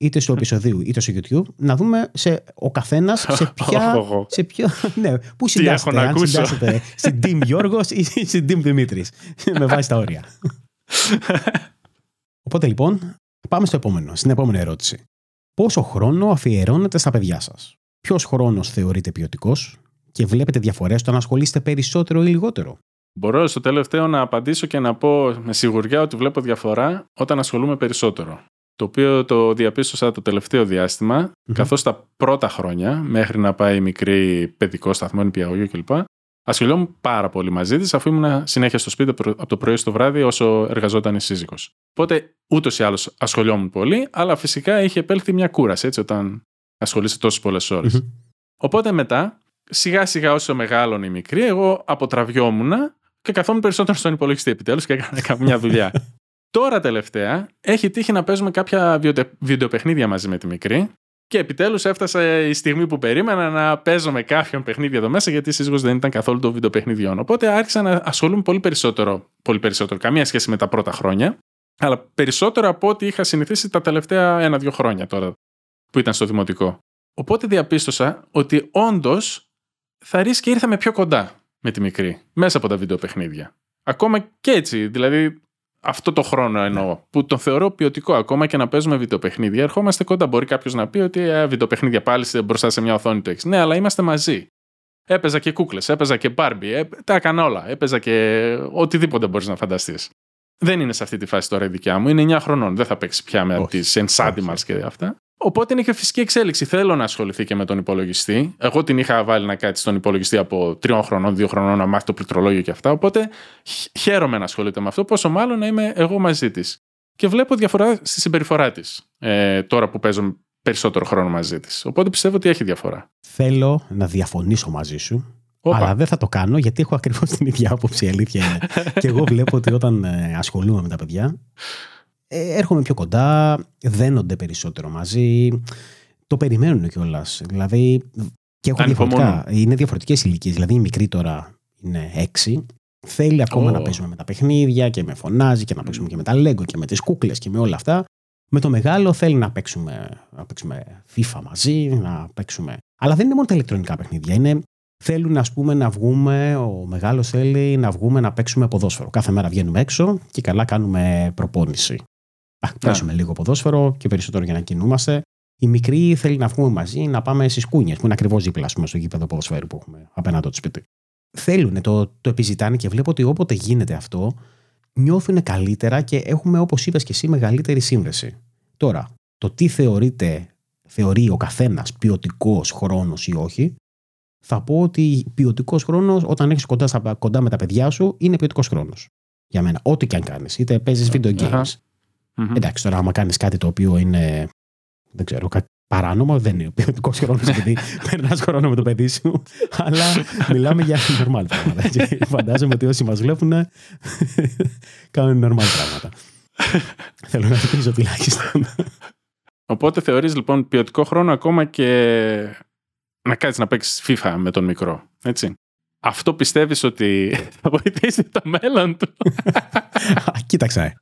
A: είτε στο επεισόδιο είτε στο YouTube, να δούμε σε, ο καθένας σε ποια. σε ποιο, ναι, πού συντάσσεται. Αν συντάσσεται στην Team Γιώργος ή στην Team Δημήτρης. με βάση τα όρια. Οπότε λοιπόν, πάμε στο επόμενο, στην επόμενη ερώτηση. Πόσο χρόνο αφιερώνετε στα παιδιά σας, Ποιος χρόνος θεωρείτε ποιοτικός και βλέπετε διαφορές στο να ασχολείστε περισσότερο ή λιγότερο;
B: Μπορώ στο τελευταίο να απαντήσω και να πω με σιγουριά ότι βλέπω διαφορά όταν ασχολούμαι περισσότερο το οποίο το διαπίστωσα το τελευταίο διάστημα, mm-hmm. καθώς τα πρώτα χρόνια, μέχρι να πάει μικρή παιδικό σταθμό, νηπιαγωγείο κλπ., ασχολιόμουν πάρα πολύ μαζί της, αφού ήμουν συνέχεια στο σπίτι από το πρωί στο βράδυ όσο εργαζόταν η σύζυγος. Οπότε ούτως ή άλλως ασχολιόμουν πολύ, αλλά φυσικά είχε επέλθει μια κούραση έτσι, όταν ασχολείσαι τόσες πολλές ώρες. Οπότε μετά, σιγά σιγά όσο μεγάλωνε η μικρή, εγώ αποτραβιόμουν και καθόμουν περισσότερο στον υπολογιστή επιτέλους και έκανα καμιά δουλειά. Τώρα τελευταία έχει τύχει να παίζουμε κάποια βιντεοπαιχνίδια μαζί με τη μικρή. Και επιτέλους έφτασε η στιγμή που περίμενα να παίζω με κάποιον παιχνίδι εδώ μέσα, γιατί η σύζυγος δεν ήταν καθόλου το βιντεοπαιχνίδιών. Οπότε άρχισα να ασχολούμαι πολύ περισσότερο, πολύ περισσότερο, καμία σχέση με τα πρώτα χρόνια, αλλά περισσότερο από ό,τι είχα συνηθίσει τα τελευταία ένα-δύο χρόνια τώρα που ήταν στο δημοτικό. Οπότε διαπίστωσα ότι όντως θα ρίξει και ήρθαμε πιο κοντά με τη μικρή, μέσα από τα βιντεοπαιχνίδια. Ακόμα και έτσι, δηλαδή αυτό το χρόνο εννοώ, ναι. που τον θεωρώ ποιοτικό ακόμα και να παίζουμε βιντεοπαιχνίδια. Ερχόμαστε κοντά. Μπορεί κάποιος να πει ότι ε, βιντεοπαιχνίδια πάλι μπροστά σε μια οθόνη το έχεις. Ναι, αλλά είμαστε μαζί. Έπαιζα και κούκλες, έπαιζα και μπάρμπι, ε, τα έκανα όλα. Έπαιζα και οτιδήποτε μπορείς να φανταστείς. Δεν είναι σε αυτή τη φάση τώρα η δικιά μου. Είναι 9 χρονών. Δεν θα παίξει πια με τις Ensadimals και αυτά. Οπότε είναι και φυσική εξέλιξη. Θέλω να ασχοληθεί και με τον υπολογιστή. Εγώ την είχα βάλει να κάτσει στον υπολογιστή από 3 χρονών, 2 χρονών να μάθει το πληκτρολόγιο και αυτά. Οπότε χαίρομαι να ασχολείται με αυτό. Πόσο μάλλον να είμαι εγώ μαζί της. Και βλέπω διαφορά στη συμπεριφορά της ε, τώρα που παίζω περισσότερο χρόνο μαζί της. Οπότε πιστεύω ότι έχει διαφορά.
A: Θέλω να διαφωνήσω μαζί σου. Οπα. Αλλά δεν θα το κάνω γιατί έχω ακριβώς την ίδια άποψη. Η αλήθεια είναι. και εγώ βλέπω ότι όταν ε, ασχολούμαι με τα παιδιά, ε, έρχομαι πιο κοντά, δένονται περισσότερο μαζί. Το περιμένουν κιόλας. Δηλαδή. Και έχω διαφορετικά. Είναι διαφορετικές ηλικίες. Δηλαδή η μικρή τώρα είναι έξι. Θέλει ακόμα να παίζουμε με τα παιχνίδια και με φωνάζει και να παίξουμε και με τα Lego και με τις κούκλες και με όλα αυτά. Με το μεγάλο θέλει να παίξουμε, να παίξουμε FIFA μαζί, να παίξουμε. Αλλά δεν είναι μόνο τα ηλεκτρονικά παιχνίδια. Είναι, θέλουν ας πούμε, να βγούμε, ο μεγάλος θέλει να βγούμε να παίξουμε ποδόσφαιρο. Κάθε μέρα βγαίνουμε έξω και καλά κάνουμε προπόνηση. Παίζουμε λίγο ποδόσφαιρο και περισσότερο για να κινούμαστε. Η μικρή θέλει να βγούμε μαζί, να πάμε στις κούνιες, που είναι ακριβώς δίπλα πούμε, στο γήπεδο ποδοσφαίρου που έχουμε απέναντι το σπίτι. Θέλουν, το, το επιζητάνε και βλέπω ότι όποτε γίνεται αυτό, νιώθουν καλύτερα και έχουμε, όπως είπες και εσύ, μεγαλύτερη σύνδεση. Τώρα, το τι θεωρείται, θεωρεί ο καθένας ποιοτικός χρόνος ή όχι, θα πω ότι ποιοτικός χρόνος όταν έχεις κοντά, κοντά με τα παιδιά σου είναι ποιοτικός χρόνος. Για μένα, ό,τι και αν κάνεις. Είτε παίζεις video games, Mm-hmm. Εντάξει, τώρα, άμα κάνεις κάτι το οποίο είναι. Δεν ξέρω, κάτι παράνομο, δεν είναι ποιοτικός χρόνος γιατί περνάς χρόνο με το παιδί σου. αλλά μιλάμε για normal πράγματα. φαντάζομαι ότι όσοι μας βλέπουν κάνουν normal πράγματα. Θέλω να το τουλάχιστον.
B: Οπότε θεωρείς λοιπόν ποιοτικό χρόνο ακόμα και να κάτσεις να παίξεις FIFA με τον μικρό, έτσι. Αυτό πιστεύεις ότι θα βοηθήσει το μέλλον του;
A: Κοίταξε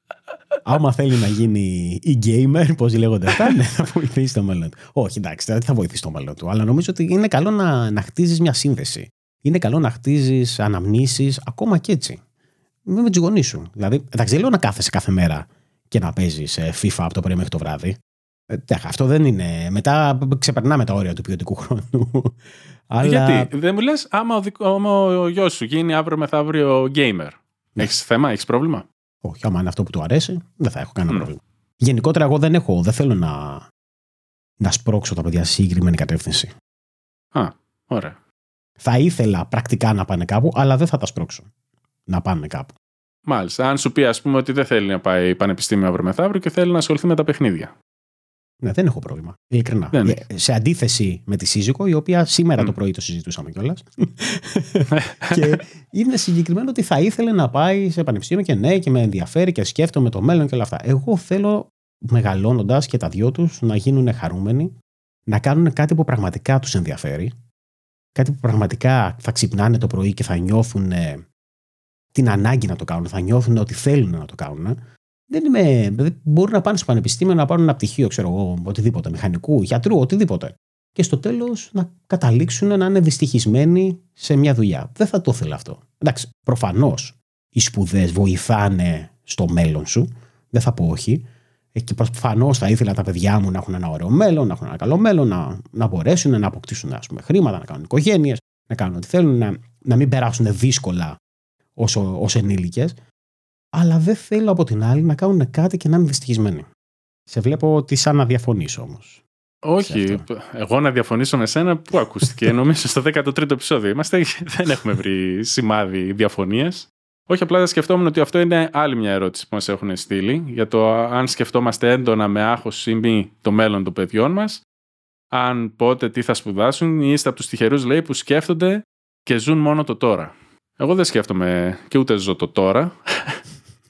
A: άμα θέλει να γίνει e-gamer, πώς λέγονται αυτά, ναι, θα βοηθήσει το μέλλον του. Όχι, εντάξει, δεν θα βοηθήσει το μέλλον του. Αλλά νομίζω ότι είναι καλό να, να χτίζεις μια σύνδεση. Είναι καλό να χτίζεις αναμνήσεις ακόμα και έτσι. Με τους γονείς σου. Δηλαδή, εντάξει, δεν λέω να κάθεσαι κάθε μέρα και να παίζεις ε, FIFA από το πρωί μέχρι το βράδυ. Ε, αυτό δεν είναι. Μετά ξεπερνάμε τα όρια του ποιοτικού χρόνου.
B: Αλλά... Γιατί; Δεν μου λες, άμα ο, άμα ο γιος σου γίνει αύριο μεθαύριο gamer, ναι. έχεις θέμα, έχεις πρόβλημα;
A: Όχι, άμα είναι αυτό που του αρέσει, δεν θα έχω κανένα mm. πρόβλημα. Γενικότερα, εγώ δεν έχω, δεν θέλω να, να σπρώξω τα παιδιά σε συγκεκριμένη κατεύθυνση.
B: Α, ωραία.
A: Θα ήθελα πρακτικά να πάνε κάπου, αλλά δεν θα τα σπρώξω να πάνε κάπου.
B: Μάλιστα. Αν σου πει, ας πούμε, ότι δεν θέλει να πάει πανεπιστήμιο αύριο μεθαύριο και θέλει να ασχοληθεί με τα παιχνίδια.
A: Ναι, δεν έχω πρόβλημα. Ειλικρινά. Δεν ε, σε αντίθεση με τη σύζυγο, η οποία σήμερα το πρωί το συζητούσαμε κιόλας. και είναι συγκεκριμένο ότι θα ήθελε να πάει σε πανεπιστήμιο και ναι, και με ενδιαφέρει και σκέφτομαι το μέλλον και όλα αυτά. Εγώ θέλω μεγαλώνοντας και τα δυο τους να γίνουν χαρούμενοι, να κάνουν κάτι που πραγματικά τους ενδιαφέρει. Κάτι που πραγματικά θα ξυπνάνε το πρωί και θα νιώθουν την ανάγκη να το κάνουν, θα νιώθουν ότι θέλουν να το κάνουν δεν είμαι, μπορούν να πάνε στο πανεπιστήμιο να πάρουν ένα πτυχίο, ξέρω εγώ, οτιδήποτε, μηχανικού, γιατρού, οτιδήποτε. Και στο τέλος να καταλήξουν να είναι δυστυχισμένοι σε μια δουλειά. Δεν θα το ήθελα αυτό. Εντάξει, προφανώς οι σπουδές βοηθάνε στο μέλλον σου. Δεν θα πω όχι. Ε, και προφανώς θα ήθελα τα παιδιά μου να έχουν ένα ωραίο μέλλον, να έχουν ένα καλό μέλλον, να, να μπορέσουν να αποκτήσουν ας πούμε, χρήματα, να κάνουν οικογένειες, να κάνουν ό,τι θέλουν, να, να μην περάσουν δύσκολα όσο, όσο ενήλικες αλλά δεν θέλω από την άλλη να κάνουν κάτι και να είναι δυστυχισμένοι. Σε βλέπω ότι σαν να διαφωνήσω όμως.
B: Όχι, εγώ να διαφωνήσω με σένα, πού ακούστηκε. Νομίζω στο 13ο επεισόδιο είμαστε, δεν έχουμε βρει σημάδι διαφωνίας. Όχι, απλά σκεφτόμουν ότι αυτό είναι άλλη μια ερώτηση που μας έχουν στείλει για το αν σκεφτόμαστε έντονα με άγχος ή μη το μέλλον των παιδιών μας, αν πότε τι θα σπουδάσουν, ή είστε από τους τυχερούς λέει που σκέφτονται και ζουν μόνο το τώρα. Εγώ δεν σκέφτομαι και ούτε ζω το τώρα.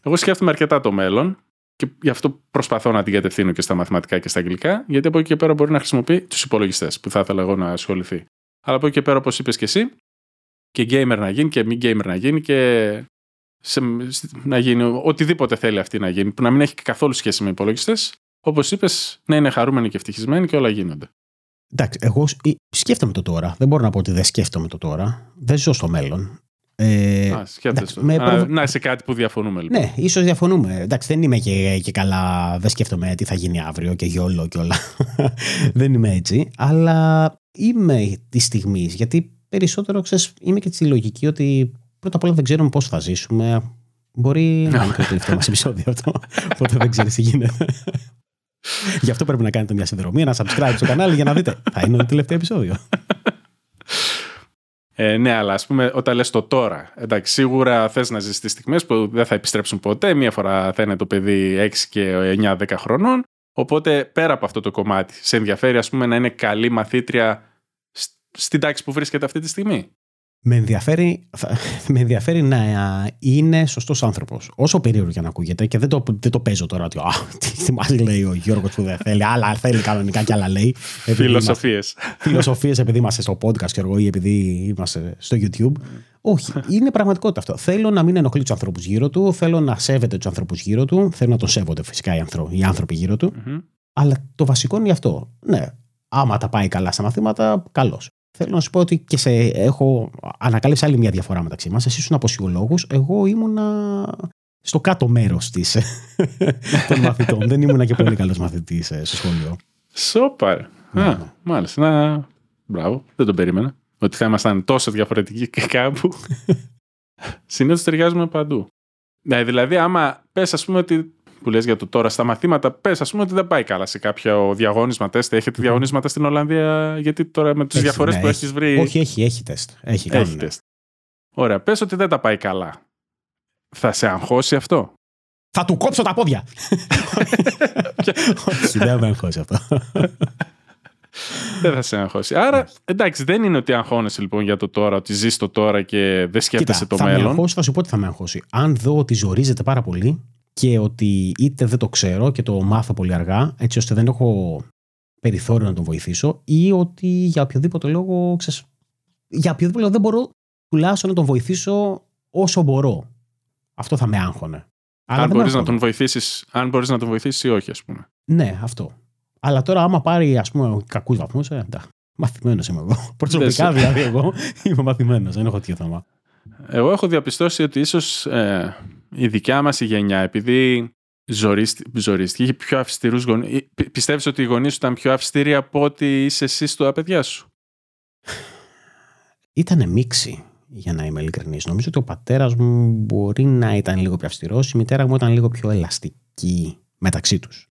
B: Εγώ σκέφτομαι αρκετά το μέλλον και γι' αυτό προσπαθώ να την κατευθύνω και στα μαθηματικά και στα αγγλικά, γιατί από εκεί και πέρα μπορεί να χρησιμοποιεί τους υπολογιστές που θα ήθελα εγώ να ασχοληθεί. Αλλά από εκεί και πέρα, όπως είπες και εσύ, και gamer να γίνει και μη gamer να γίνει και σε, να γίνει οτιδήποτε θέλει αυτή να γίνει, που να μην έχει καθόλου σχέση με υπολογιστές. Όπως είπες, να είναι χαρούμενοι και ευτυχισμένοι και όλα γίνονται.
A: Εντάξει, εγώ σκέφτομαι το τώρα. Δεν μπορώ να πω ότι δεν σκέφτομαι το τώρα. Δεν ζω στο μέλλον. Ε,
B: Α, σκέφτεσαι το.
A: με
B: Α,
A: προβο-
B: Να, σε κάτι που διαφωνούμε λοιπόν.
A: Ναι, ίσως διαφωνούμε. Εντάξει, δεν είμαι και, και καλά, δεν σκέφτομαι τι θα γίνει αύριο και γιόλο και όλα. δεν είμαι έτσι. Αλλά είμαι της στιγμής. Γιατί περισσότερο ξέρεις, είμαι και στη λογική ότι πρώτα απ' όλα δεν ξέρουμε πώς θα ζήσουμε. Μπορεί να είναι το τελευταίο μας επεισόδιο αυτό. Οπότε δεν ξέρεις τι γίνεται. Γι' αυτό πρέπει να κάνετε μια συνδρομή, ένα subscribe στο κανάλι για να δείτε. Θα είναι το τελευταίο επεισόδιο.
B: Ε, ναι, αλλά ας πούμε, όταν λες το τώρα, εντάξει, σίγουρα θες να ζήσει τις στιγμές που δεν θα επιστρέψουν ποτέ. Μία φορά θα είναι το παιδί 6 και 9-10 χρονών. Οπότε πέρα από αυτό το κομμάτι, σε ενδιαφέρει ας πούμε, να είναι καλή μαθήτρια σ- στην τάξη που βρίσκεται αυτή τη στιγμή;
A: Με ενδιαφέρει, θα- με ενδιαφέρει να είναι σωστός άνθρωπος. Όσο περίεργο και να ακούγεται, και δεν το, δεν το παίζω τώρα ότι α, τι, τι μας λέει ο Γιώργος που δεν θέλει, άλλα θέλει κανονικά και άλλα λέει.
B: Φιλοσοφίες.
A: Φιλοσοφίες επειδή είμαστε στο podcast και εγώ ή επειδή είμαστε στο YouTube. Όχι, είναι πραγματικότητα αυτό. Θέλω να μην ενοχλεί τους ανθρώπους γύρω του, θέλω να σέβεται τους ανθρώπους γύρω του, θέλω να τον σέβονται φυσικά οι, άνθρω- οι άνθρωποι γύρω του. Αλλά το βασικό είναι αυτό. Ναι, άμα τα πάει καλά στα μαθήματα, καλώ. Θέλω να σου πω ότι και σε έχω ανακάλυψει άλλη μια διαφορά μεταξύ μας. Εσύ ήσουν αποσιολόγος, εγώ ήμουνα στο κάτω μέρος των μαθητών. Δεν ήμουνα και πολύ καλός μαθητής στο σχολείο.
B: Σόπαρ.
A: Ναι,
B: Α,
A: ναι.
B: μάλιστα. Να... Μπράβο, δεν τον περίμενα. Ότι θα ήμασταν τόσο διαφορετικοί και κάπου. Συνήθως ταιριάζουμε παντού. Ναι, δηλαδή, άμα πες, ας πούμε, ότι. Που λες για το τώρα στα μαθήματα, πες, ας πούμε, ότι δεν πάει καλά σε κάποιο διαγώνισμα τεστ. Έχετε διαγωνίσματα στην Ολλανδία, γιατί τώρα με τι
A: Έχει,
B: διαφορές
A: ναι,
B: που
A: έχει.
B: έχεις βρει.
A: Όχι, έχει, έχει τεστ. Έχει,
B: έχει
A: κάνουν.
B: τεστ. Ωραία, πες ότι δεν τα πάει καλά. Θα σε αγχώσει αυτό;
A: Θα του κόψω τα πόδια. Όχι, δεν με αγχώσει αυτό.
B: δεν θα σε αγχώσει. Άρα, εντάξει, δεν είναι ότι αγχώνεσαι λοιπόν για το τώρα, ότι ζεις το τώρα και δεν σκέφτεσαι το
A: θα με
B: μέλλον.
A: αγχώσει, θα σου πω ότι θα με αγχώσει. Αν δω ότι ζορίζεται πάρα πολύ και ότι είτε δεν το ξέρω και το μάθω πολύ αργά, έτσι ώστε δεν έχω περιθώριο να τον βοηθήσω, ή ότι για οποιοδήποτε λόγο, ξέρεις, για οποιοδήποτε λόγο δεν μπορώ τουλάχιστον να τον βοηθήσω όσο μπορώ. Αυτό θα με άγχωνε. Αλλά
B: αν
A: δεν με
B: μπορείς να
A: αγχώνει.
B: τον βοηθήσεις, αν μπορείς να τον βοηθήσεις ή όχι, ας πούμε.
A: Ναι, αυτό. Αλλά τώρα, άμα πάρει ας πούμε κακούς βαθμούς, ε, εντάξει. Μαθημένος είμαι εγώ. Προσωπικά
B: σε-
A: δηλαδή, εγώ είμαι μαθημένος. Δεν έχω τέτοιο θέμα.
B: Εγώ έχω διαπιστώσει ότι ίσως ε, η δικιά μας η γενιά, επειδή ζορίστη- ζορίστηκε, είχε πιο αυστηρούς γονεί. Πιστεύεις ότι οι γονείς σου ήταν πιο αυστηροί από ότι είσαι εσύ στα παιδιά σου.
A: Ήτανε μίξη, για να είμαι ειλικρινής. Νομίζω ότι ο πατέρας μου μπορεί να ήταν λίγο πιο αυστηρός, η μητέρα μου ήταν λίγο πιο ελαστική μεταξύ τους.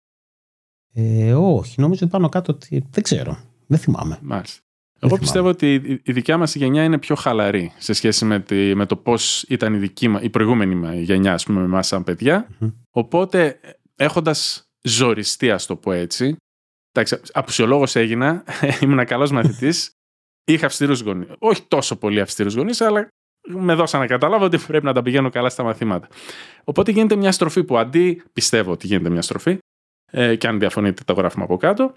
A: Ε, όχι, νομίζω ότι πάνω κάτω ότι δεν ξέρω. Δεν θυμάμαι.
B: Μάλιστα.
A: Δεν
B: Εγώ
A: θυμάμαι.
B: πιστεύω ότι η- η δικιά μας γενιά είναι πιο χαλαρή σε σχέση με, τη, με το πώς ήταν η, δική, μα- η προηγούμενη μα- γενιά, ας πούμε, με εμάς σαν παιδιά.
A: Μμμ.
B: Οπότε, έχοντας ζοριστεί, ας το πω έτσι, εντάξει, απουσιολόγος έγινα, ήμουν καλός μαθητής, είχα αυστηρούς γονείς. Όχι τόσο πολύ αυστηρούς γονείς, αλλά με δώσαν να καταλάβω ότι πρέπει να τα πηγαίνω καλά στα μαθήματα. Οπότε γίνεται μια στροφή που αντί, πιστεύω ότι γίνεται μια στροφή, ε, και αν διαφωνείτε τα γράφουμε από κάτω,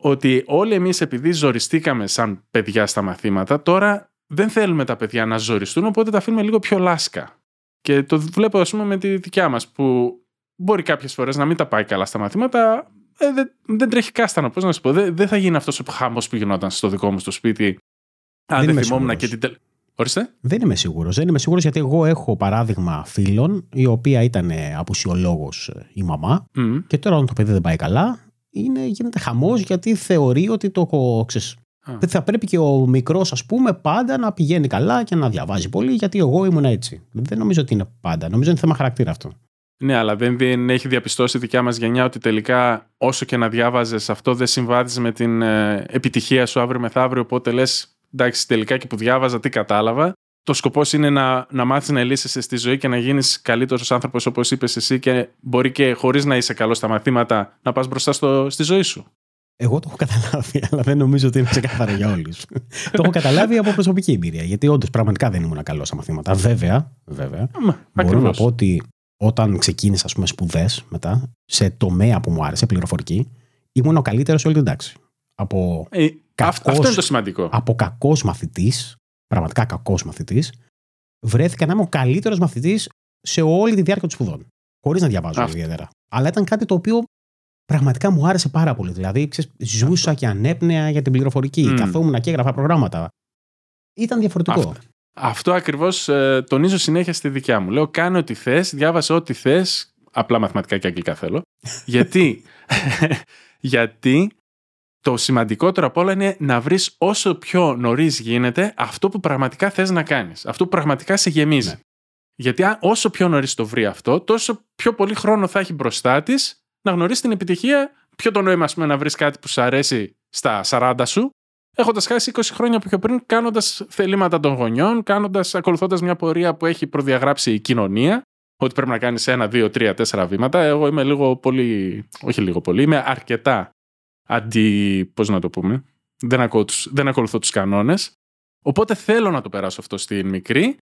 B: ότι όλοι εμείς επειδή ζοριστήκαμε σαν παιδιά στα μαθήματα, τώρα δεν θέλουμε τα παιδιά να ζοριστούν, οπότε τα αφήνουμε λίγο πιο λάσκα. Και το βλέπω ας πούμε με τη δικιά μας που μπορεί κάποιες φορές να μην τα πάει καλά στα μαθήματα, ε, δεν, δεν τρέχει κάστανο, πώς να σου πω. Δεν, δεν θα γίνει αυτός ο χάμος που γινόταν στο δικό μου στο σπίτι. Αν
A: Δεν
B: δεν,
A: είμαι
B: θυμόμουν
A: σίγουρος.
B: και την τελ... Ορίστε.
A: Δεν είμαι σίγουρος. Δεν είμαι σίγουρος γιατί εγώ έχω παράδειγμα φίλων η οποία ήταν απουσιολόγος ε, η μαμά
B: Μμ.
A: και τώρα όταν το παιδί δεν πάει καλά είναι, γίνεται χαμός γιατί θεωρεί ότι το ξέρεις,
B: Α.
A: θα πρέπει και ο μικρός ας πούμε πάντα να πηγαίνει καλά και να διαβάζει πολύ γιατί εγώ ήμουν έτσι. Δεν νομίζω ότι είναι πάντα. Νομίζω είναι θέμα χαρακτήρα αυτό.
B: Ναι, αλλά δεν, δεν έχει διαπιστώσει η δικιά μας γενιά ότι τελικά όσο και να διάβαζες αυτό δεν συμβάδιζε με την ε, επιτυχία σου αύριο μεθαύριο, οπότε λες εντάξει τελικά και που διάβαζα τι κατάλαβα. Το σκοπός είναι να, να μάθεις να λύσει στη ζωή και να γίνεις καλύτερος άνθρωπος όπως είπες εσύ, και μπορεί και χωρίς να είσαι καλός στα μαθήματα να πας μπροστά στο, στη ζωή σου.
A: Εγώ το έχω καταλάβει, αλλά δεν νομίζω ότι είναι ξεκάθαρο για όλους. το έχω καταλάβει από προσωπική εμπειρία. Γιατί όντως πραγματικά δεν ήμουν καλός στα μαθήματα. Βέβαια, βέβαια μπορώ
B: Ακριβώς.
A: να πω ότι όταν ξεκίνησα ας πούμε, σπουδές μετά, σε τομέα που μου άρεσε, πληροφορική, ήμουν ο καλύτερος σε όλη την τάξη. Από,
B: Ε, αυ-
A: κακός-
B: αυτό είναι το σημαντικό.
A: από κακός μαθητής, πραγματικά κακός μαθητής, βρέθηκα να είμαι ο καλύτερος μαθητής σε όλη τη διάρκεια των σπουδών. Χωρίς να διαβάζω
B: Αυτό.
A: ιδιαίτερα. Αλλά ήταν κάτι το οποίο πραγματικά μου άρεσε πάρα πολύ. Δηλαδή, ξέρεις, ζούσα και ανέπνεα για την πληροφορική.
B: Μμ.
A: Καθόμουν και έγραφα προγράμματα. Ήταν διαφορετικό.
B: Αυτό. Αυτό ακριβώς ε, τονίζω συνέχεια στη δικιά μου. Λέω: Κάνε ό,τι θες, διάβασε ό,τι θες. Απλά μαθηματικά και αγγλικά θέλω. γιατί, γιατί το σημαντικότερο απ' όλα είναι να βρεις όσο πιο νωρίς γίνεται αυτό που πραγματικά θες να κάνεις. Αυτό που πραγματικά σε γεμίζει. Ναι. Γιατί όσο πιο νωρίς το βρει αυτό, τόσο πιο πολύ χρόνο θα έχει μπροστά της να γνωρίσει την επιτυχία. Ποιο το νόημα, πούμε, να βρεις κάτι που σου αρέσει στα 40 σου, έχοντας χάσει 20 χρόνια πιο πριν, κάνοντας θελήματα των γονιών, ακολουθώντας μια πορεία που έχει προδιαγράψει η κοινωνία, ότι πρέπει να κάνεις ένα, δύο, τρία, τέσσερα βήματα. Εγώ είμαι λίγο πολύ. Όχι λίγο πολύ, είμαι αρκετά αντι. Πώς να το πούμε. Δεν, ακούω τους, δεν ακολουθώ τους κανόνες. Οπότε θέλω να το περάσω αυτό στην μικρή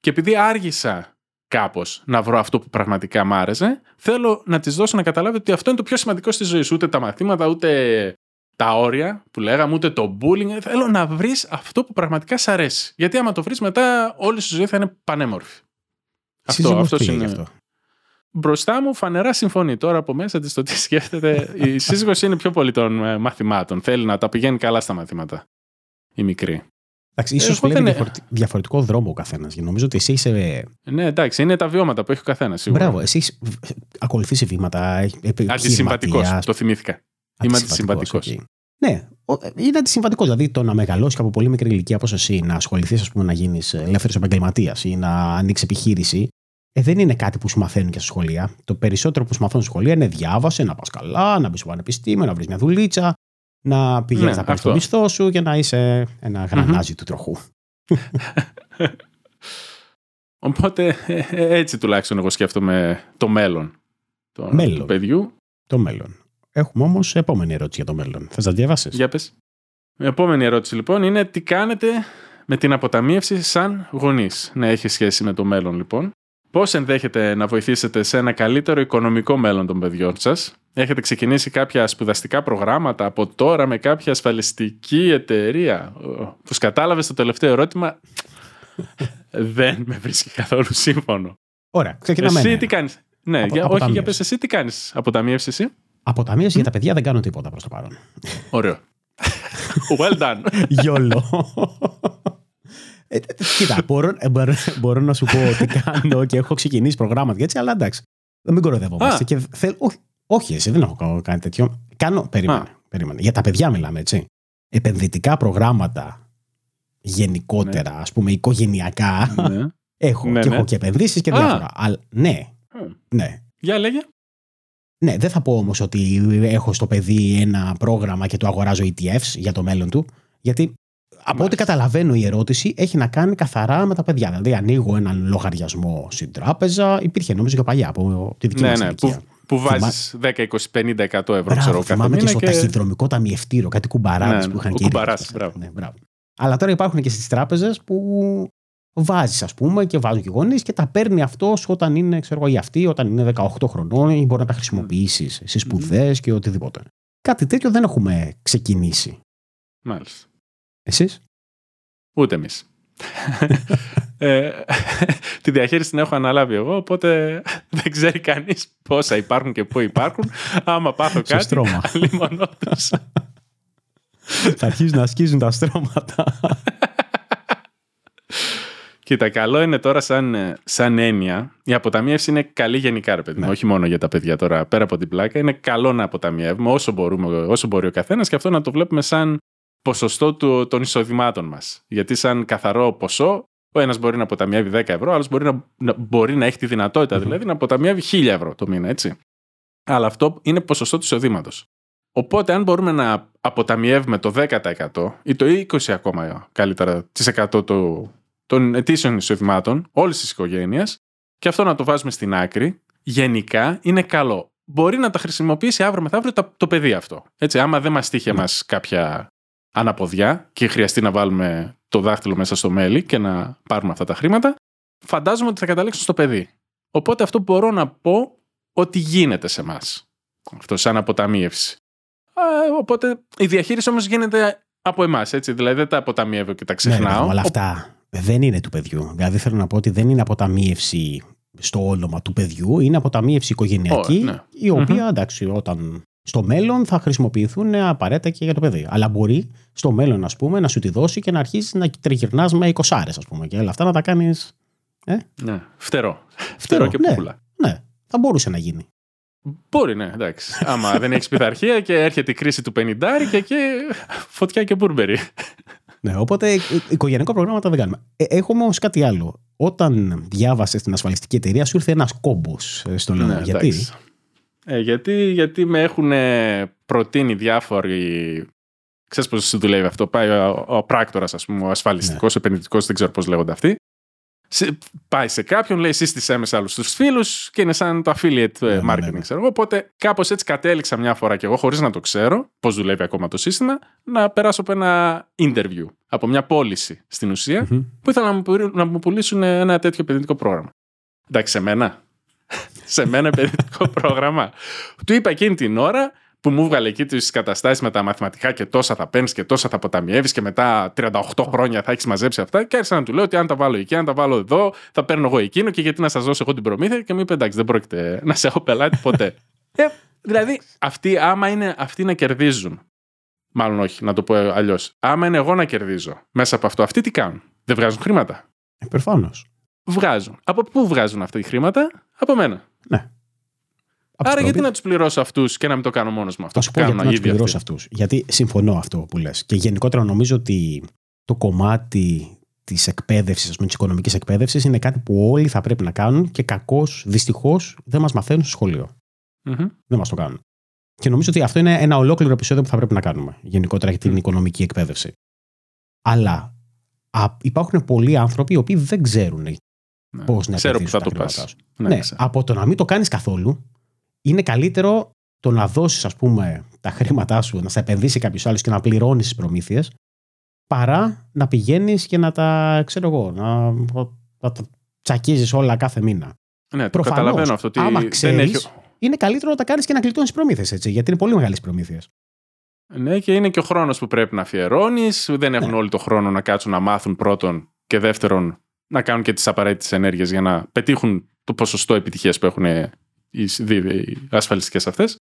B: και επειδή άργησα κάπως να βρω αυτό που πραγματικά μ' άρεσε, θέλω να της δώσω να καταλάβει ότι αυτό είναι το πιο σημαντικό στη ζωή σου. Ούτε τα μαθήματα, ούτε τα όρια που λέγαμε, ούτε το bullying. Θέλω να βρεις αυτό που πραγματικά σ' αρέσει. Γιατί άμα το βρεις μετά, όλη σου ζωή θα είναι πανέμορφη.
A: Αυτό, αυτός είναι. Αυτό.
B: Μπροστά μου φανερά συμφωνεί τώρα από μέσα της το τι σκέφτεται. Η σύζυγος είναι πιο πολύ των ε, μαθημάτων. Θέλει να τα πηγαίνει καλά στα μαθήματα. Η μικρή.
A: Εντάξει, ίσως λέει είναι... διαφορετικό δρόμο ο καθένας. Νομίζω ότι εσύ είσαι.
B: Ναι, εντάξει, είναι τα βιώματα που έχει ο καθένας.
A: Μπράβο, εσύ έχεις ακολουθήσει βήματα.
B: Αντισυμβατικό, το θυμήθηκα. Είμαι αντισυμβατικό.
A: Ναι, είναι αντισυμβατικό. Δηλαδή το να μεγαλώσεις από πολύ μικρή ηλικία όπως εσύ, να ασχοληθείς, ας πούμε, να γίνεις ελεύθερος επαγγελματίας ή να ανοίξεις επιχείρηση, ε, δεν είναι κάτι που σου μαθαίνουν και στα σχολεία. Το περισσότερο που σου μαθαίνουν στα σχολεία είναι διάβασε, να πας καλά, να μπεις στο πανεπιστήμιο, να βρεις μια δουλίτσα, να πηγαίνεις ναι, να πάρεις το μισθό σου και να είσαι ένα του τροχού.
B: Οπότε ε, ε, έτσι τουλάχιστον εγώ σκέφτομαι το μέλλον, το, μέλλον. του παιδιού.
A: Το μέλλον. Έχουμε όμως επόμενη ερώτηση για το μέλλον. Θε να διαβάσεις.
B: Για πες. Η επόμενη ερώτηση λοιπόν είναι τι κάνετε με την αποταμίευση σαν γονείς. Να έχει σχέση με το μέλλον λοιπόν. Πώς ενδέχεται να βοηθήσετε σε ένα καλύτερο οικονομικό μέλλον των παιδιών σας, Έχετε ξεκινήσει κάποια σπουδαστικά προγράμματα από τώρα με κάποια ασφαλιστική εταιρεία; Που κατάλαβες το τελευταίο ερώτημα, δεν με βρίσκει καθόλου σύμφωνο.
A: Ωραία, ξεκινάμε.
B: Εσύ ναι. τι κάνεις; Ναι, για, όχι, για πες εσύ τι κάνεις; Αποταμίευση εσύ;
A: Αποταμίευση για τα παιδιά δεν κάνω τίποτα προς το παρόν.
B: Ωραίο. well done.
A: Γιόλο. Ε, κοίτα, μπορώ, ε, μπορώ, μπορώ, να σου πω ότι κάνω και έχω ξεκινήσει προγράμματα έτσι, αλλά εντάξει. Δεν μην κοροϊδεύομαστε. Και θέλ, όχι, όχι, εσύ δεν έχω κάνει τέτοιο. Κάνω. Περίμενε, περίμενε. Για τα παιδιά μιλάμε, έτσι. Επενδυτικά προγράμματα γενικότερα, ναι. ας πούμε, οικογενειακά. Ναι. Έχω. Ναι, και ναι. έχω και επενδύσεις και διάφορα. Αλλά, ναι. ναι.
B: Για λέγε.
A: Ναι, δεν θα πω όμως ότι έχω στο παιδί ένα πρόγραμμα και το αγοράζω ETFs για το μέλλον του. Γιατί από ό,τι καταλαβαίνω η ερώτηση έχει να κάνει καθαρά με τα παιδιά. Δηλαδή ανοίγω έναν λογαριασμό στην τράπεζα. Υπήρχε νομίζω και παλιά από τη δική ναι, ναι,
B: που, που βάζεις 10, 20, 50, 100 ευρώ Μπράβο, ξέρω κάθε μήνα.
A: και στο και... ταχυδρομικό ταμιευτήριο, κάτι κουμπαράδε ναι, που είχαν και
B: κουμπαράς, μπράβο.
A: Ναι, μπράβο. Αλλά τώρα υπάρχουν και στις τράπεζες που βάζεις, ας πούμε, και βάζουν και γονείς και τα παίρνει αυτός όταν είναι, ξέρω ή αυτή, όταν είναι 18 χρονών ή μπορεί να τα χρησιμοποιήσεις στι σπουδές και οτιδήποτε. Κάτι τέτοιο δεν έχουμε ξεκινήσει.
B: Μάλιστα.
A: Εσείς;
B: Ούτε εμείς. ε, τη διαχείριση την έχω αναλάβει εγώ, οπότε δεν ξέρει κανείς πόσα υπάρχουν και πού υπάρχουν. Άμα πάθω κάτι,
A: στρώμα. Θα αρχίσουν να ασκίζουν τα στρώματα.
B: Κοίτα, καλό είναι τώρα σαν, σαν έννοια. Η αποταμίευση είναι καλή γενικά, ρε παιδί ναι. όχι μόνο για τα παιδιά τώρα. Πέρα από την πλάκα, είναι καλό να αποταμιεύουμε όσο, μπορούμε, όσο μπορεί ο καθένας και αυτό να το βλέπουμε σαν ποσοστό του, των εισοδημάτων μας. Γιατί, σαν καθαρό ποσό, ο ένας μπορεί να αποταμιεύει 10 ευρώ, ο άλλος μπορεί να, μπορεί να έχει τη δυνατότητα δηλαδή να αποταμιεύει 1000 ευρώ το μήνα, έτσι. Αλλά αυτό είναι ποσοστό του εισοδήματος. Οπότε, αν μπορούμε να αποταμιεύουμε το 10% ή το 20% ακόμα καλύτερα τη 100 των ετήσιων εισοδημάτων όλης της οικογένειας, και αυτό να το βάζουμε στην άκρη, γενικά είναι καλό. Μπορεί να τα χρησιμοποιήσει αύριο μεθαύριο το, το παιδί αυτό. Έτσι, άμα δεν μας τύχε ναι. μα κάποια αναποδιά και χρειαστεί να βάλουμε το δάχτυλο μέσα στο μέλι και να πάρουμε αυτά τα χρήματα, φαντάζομαι ότι θα καταλήξουν στο παιδί. Οπότε αυτό μπορώ να πω ότι γίνεται σε εμάς. Αυτό σαν αποταμίευση. οπότε η διαχείριση όμως γίνεται από εμάς, έτσι. Δηλαδή δεν τα αποταμιεύω και τα ναι, ξεχνάω.
A: Ναι, όλα αυτά δεν είναι του παιδιού. Δηλαδή θέλω να πω ότι δεν είναι αποταμίευση στο όνομα του παιδιού, είναι αποταμίευση οικογενειακή, ναι. η οποία εντάξει, όταν στο μέλλον θα χρησιμοποιηθούν απαραίτητα και για το παιδί. Αλλά μπορεί στο μέλλον, ας πούμε, να σου τη δώσει και να αρχίσεις να τριγυρνάς με 20 άρε, ας πούμε. Και όλα αυτά να τα κάνεις.
B: Ε; Ναι, φτερό. Φτερό, και
A: ναι,
B: πούλα.
A: Ναι, θα μπορούσε να γίνει.
B: Μπορεί, ναι, εντάξει. Άμα δεν έχεις πειθαρχία και έρχεται η κρίση του 50 και εκεί φωτιά και μπούρμπερι.
A: Ναι, οπότε οικογενειακό προγράμματα δεν κάνουμε. Ε, έχουμε όμως κάτι άλλο. Όταν διάβασες την ασφαλιστική εταιρεία, σου ήρθε ένας κόμπος ε, στο λόγο. Ναι, γιατί;
B: Ε, γιατί; Γιατί με έχουν προτείνει διάφοροι. Ξέρεις πώς δουλεύει αυτό. Πάει ο, ο πράκτορας, ας πούμε, ο ασφαλιστικός, ναι. επενδυτικός, δεν ξέρω πώς λέγονται αυτοί πάει σε κάποιον, λέει σύστησε έμεσα άλλους τους φίλους και είναι σαν το affiliate ναι, ναι, marketing, ναι, ξέρω εγώ. Οπότε κάπως έτσι κατέληξα μια φορά και εγώ, χωρίς να το ξέρω πώς δουλεύει ακόμα το σύστημα, να περάσω από ένα interview, από μια πώληση στην ουσια που ήθελα να μου, να μου πουλήσουν ένα τέτοιο επενδυτικό πρόγραμμα. Εντάξει, σε μένα. Σε μένα επενδυτικό πρόγραμμα. Του είπα εκείνη την ώρα, που μου βγάλε εκεί τις καταστάσεις με τα μαθηματικά και τόσα θα παίρνεις και τόσα θα αποταμιεύει και μετά 38 χρόνια θα έχεις μαζέψει αυτά. Και άρχισα να του λέω ότι αν τα βάλω εκεί, αν τα βάλω εδώ, θα παίρνω εγώ εκείνο και γιατί να σας δώσω εγώ την προμήθεια. Και μου είπε εντάξει, δεν πρόκειται να σε έχω πελάτη ποτέ. ε, δηλαδή, αυτοί άμα είναι αυτοί να κερδίζουν. Μάλλον όχι, να το πω αλλιώς. Άμα είναι εγώ να κερδίζω μέσα από αυτό, αυτοί τι κάνουν; Δεν βγάζουν χρήματα.
A: Ε, Προφανώ.
B: Βγάζουν. Από πού βγάζουν αυτά τα χρήματα, από μένα.
A: Ναι.
B: Άρα γιατί να τους πληρώσω αυτούς και να μην το κάνω μόνος μου αυτό.
A: Θα σου πω γιατί να τους πληρώσω αυτούς. Γιατί συμφωνώ αυτό που λες. Και γενικότερα νομίζω ότι το κομμάτι της εκπαίδευσης, ας πούμε, της οικονομικής εκπαίδευσης είναι κάτι που όλοι θα πρέπει να κάνουν και κακώς, δυστυχώς, δεν μας μαθαίνουν στο σχολείο.
B: Mm-hmm.
A: Δεν μας το κάνουν. Και νομίζω ότι αυτό είναι ένα ολόκληρο επεισόδιο που θα πρέπει να κάνουμε γενικότερα για την οικονομική εκπαίδευση. Αλλά α, υπάρχουν πολλοί άνθρωποι οι οποίοι δεν ξέρουν ναι. πώς να
B: Ξέρω που θα το
A: Ναι, ναι από το να μην το κάνεις καθόλου είναι καλύτερο το να δώσεις, ας πούμε, τα χρήματά σου, να στα επενδύσει κάποιος άλλος και να πληρώνεις τις προμήθειες, παρά να πηγαίνεις και να τα, ξέρω εγώ, να, να τα τσακίζεις όλα κάθε μήνα.
B: Ναι, το Προφανώς, καταλαβαίνω αυτό. Ότι
A: άμα ξέρεις, έχει... είναι καλύτερο να τα κάνεις και να κλειτώνει προμήθειες, έτσι, γιατί είναι πολύ μεγάλες προμήθειες.
B: Ναι, και είναι και ο χρόνος που πρέπει να αφιερώνεις. Δεν έχουν ναι. όλοι το χρόνο να κάτσουν να μάθουν πρώτον και δεύτερον να κάνουν και τις απαραίτητες ενέργειες για να πετύχουν το ποσοστό επιτυχίας που έχουν οι, οι ασφαλιστικές αυτές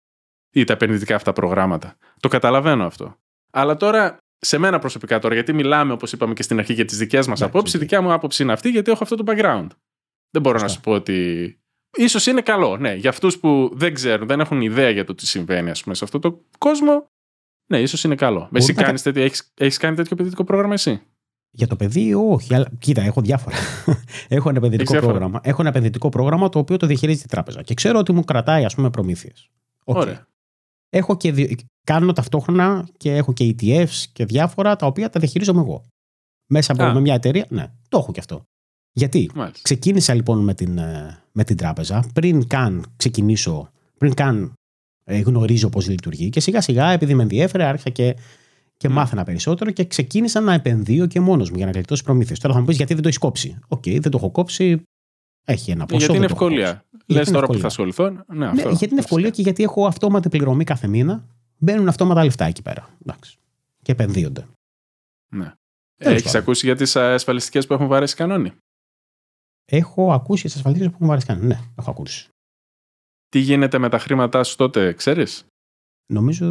B: ή τα επενδυτικά αυτά προγράμματα. Το καταλαβαίνω αυτό. Αλλά τώρα, σε μένα προσωπικά τώρα, γιατί μιλάμε όπως είπαμε και στην αρχή για τις δικές μας ναι, απόψεις, η δικιά μου άποψη είναι αυτή γιατί έχω αυτό το background. Δεν μπορώ να σου πω ότι... Ίσως είναι καλό, ναι. Για αυτούς που δεν ξέρουν, δεν έχουν ιδέα για το τι συμβαίνει ας πούμε, σε αυτό το κόσμο, ναι, ίσως είναι καλό. Εσύ κάνεις τέτοιο, έχεις, έχεις κάνει τέτοιο επενδυτικό πρόγραμμα εσύ;
A: Για το παιδί, όχι. Αλλά, κοίτα, έχω διάφορα. έχω, ένα επενδυτικό πρόγραμμα. έχω ένα επενδυτικό πρόγραμμα το οποίο το διαχειρίζεται η τράπεζα. Και ξέρω ότι μου κρατάει, ας πούμε, προμήθειες.
B: Ωραία.
A: Έχω και κάνω ταυτόχρονα και έχω και ETFs και διάφορα τα οποία τα διαχειρίζομαι εγώ. Μέσα από μια εταιρεία. Ναι, το έχω και αυτό. Γιατί; Μάλιστα. ξεκίνησα λοιπόν με την, ε, με την τράπεζα πριν καν ξεκινήσω, πριν καν ε, γνωρίζω πώς λειτουργεί και σιγά σιγά επειδή με ενδιέφερε άρχισα και και mm. μάθαινα περισσότερο και ξεκίνησα να επενδύω και μόνος μου για να γλιτώσω προμήθειες. Τώρα θα μου πεις γιατί δεν το έχεις κόψει; Ok, okay, δεν το έχω κόψει. Έχει ένα ποσό.
B: Γιατί είναι ευκολία. Λες τώρα που θα ασχοληθώ. Ναι,
A: ναι, αυτό, γιατί είναι ευκολία και γιατί έχω αυτόματη πληρωμή κάθε μήνα. Μπαίνουν αυτόματα λεφτά εκεί πέρα. Εντάξει. Και επενδύονται.
B: Ναι. Έχεις ακούσει για τις ασφαλιστικές που έχουν βαρέσει κανόνι;
A: Έχω ακούσει για τις ασφαλιστικές που έχουν βαρέσει κανόνι. Ναι, έχω ακούσει.
B: Τι γίνεται με τα χρήματά σου τότε, ξέρεις;
A: Νομίζω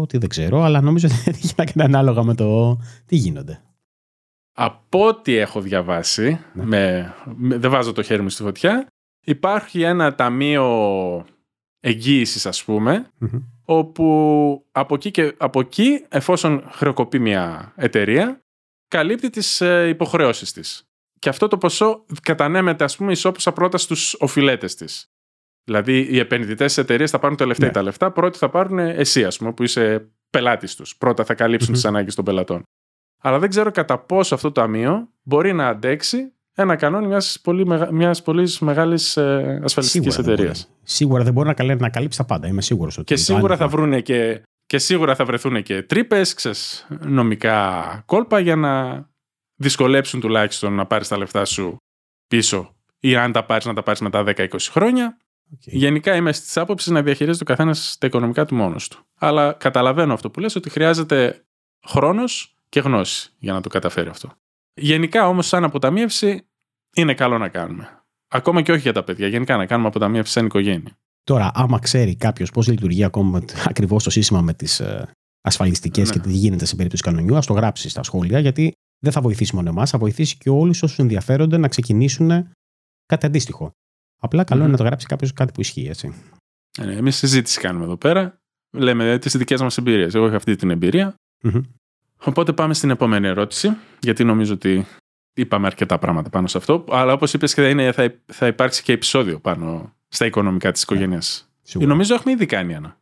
A: ότι δεν ξέρω, αλλά νομίζω ότι δεν έχει να ανάλογα με το τι γίνονται.
B: Από ό,τι έχω διαβάσει, ναι. με, δεν βάζω το χέρι μου στη φωτιά, υπάρχει ένα ταμείο εγγύησης, ας πουμε όπου από εκεί, και, από εκεί, εφόσον χρεοκοπεί μια εταιρεία, καλύπτει τις ε, υποχρεώσεις της. Και αυτό το ποσό κατανέμεται, ας πούμε, ισόποσα πρώτα στους οφειλέτες της. Δηλαδή, οι επενδυτές τη εταιρεία θα πάρουν τελευταία ναι. τα λεφτά. Πρώτοι θα πάρουν εσύ, ας πούμε, που είσαι πελάτης τους. Πρώτα θα καλύψουν mm-hmm. τις ανάγκες των πελατών. Αλλά δεν ξέρω κατά πόσο αυτό το ταμείο μπορεί να αντέξει ένα κανόνι μιας πολύ, μιας πολύ μεγάλης ε, ασφαλιστικής εταιρείας.
A: Σίγουρα δεν μπορεί να, να καλύψει τα πάντα. Είμαι σίγουρος ότι.
B: Και σίγουρα θα βρουν και, και σίγουρα θα βρεθούν και τρύπες, νομικά κόλπα για να δυσκολέψουν τουλάχιστον να πάρεις τα λεφτά σου πίσω ή αν τα πάρεις να τα πάρεις μετά 10-20 χρόνια. Okay. Γενικά είμαι στις άποψη να διαχειρίζεται ο καθένας τα οικονομικά του μόνος του. Αλλά καταλαβαίνω αυτό που λες ότι χρειάζεται χρόνος και γνώση για να το καταφέρει αυτό. Γενικά όμως, σαν αποταμίευση, είναι καλό να κάνουμε. Ακόμα και όχι για τα παιδιά. Γενικά να κάνουμε αποταμίευση σαν οικογένεια.
A: Τώρα, άμα ξέρει κάποιος πώς λειτουργεί ακόμα ακριβώς το σύστημα με τις ασφαλιστικές ναι. και τι γίνεται σε περίπτωση κανονιού, ας το γράψει στα σχόλια, γιατί δεν θα βοηθήσει μόνο εμάς, θα βοηθήσει και όλους όσους ενδιαφέρονται να ξεκινήσουν κάτι αντίστοιχο. Απλά καλό είναι να το γράψει κάποιος κάτι που ισχύει, έτσι.
B: Ε, ναι, Εμείς συζήτηση κάνουμε εδώ πέρα. Λέμε τις δικές μας εμπειρίες. Εγώ έχω αυτή την εμπειρια Οπότε πάμε στην επόμενη ερώτηση, γιατί νομίζω ότι είπαμε αρκετά πράγματα πάνω σε αυτό. Αλλά όπως είπες και θα, θα υπάρξει και επεισόδιο πάνω στα οικονομικά της οικογένειας. Yeah, νομίζω έχουμε ήδη κάνει ένα.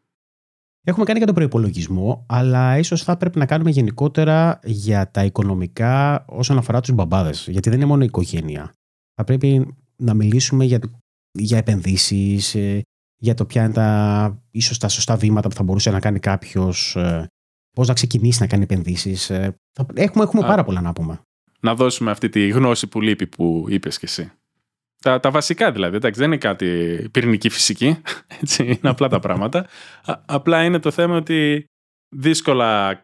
A: Έχουμε κάνει και τον προπολογισμό, αλλά ίσως θα πρέπει να κάνουμε γενικότερα για τα οικονομικά όσον αφορά τους μπαμπάδες. Γιατί δεν είναι μόνο η οικογένεια. Θα πρέπει να μιλήσουμε για, για επενδύσεις, ε, για το ποια είναι τα, ίσως τα σωστά βήματα που θα μπορούσε να κάνει κάποιος, ε, πώς να ξεκινήσει να κάνει επενδύσεις. Ε, έχουμε, έχουμε πάρα πολλά να πούμε.
B: Να δώσουμε αυτή τη γνώση που λείπει που είπες και εσύ. Τα, τα βασικά δηλαδή, εντάξει, δεν είναι κάτι πυρηνική φυσική, έτσι, είναι απλά τα πράγματα. απλά είναι το θέμα ότι δύσκολα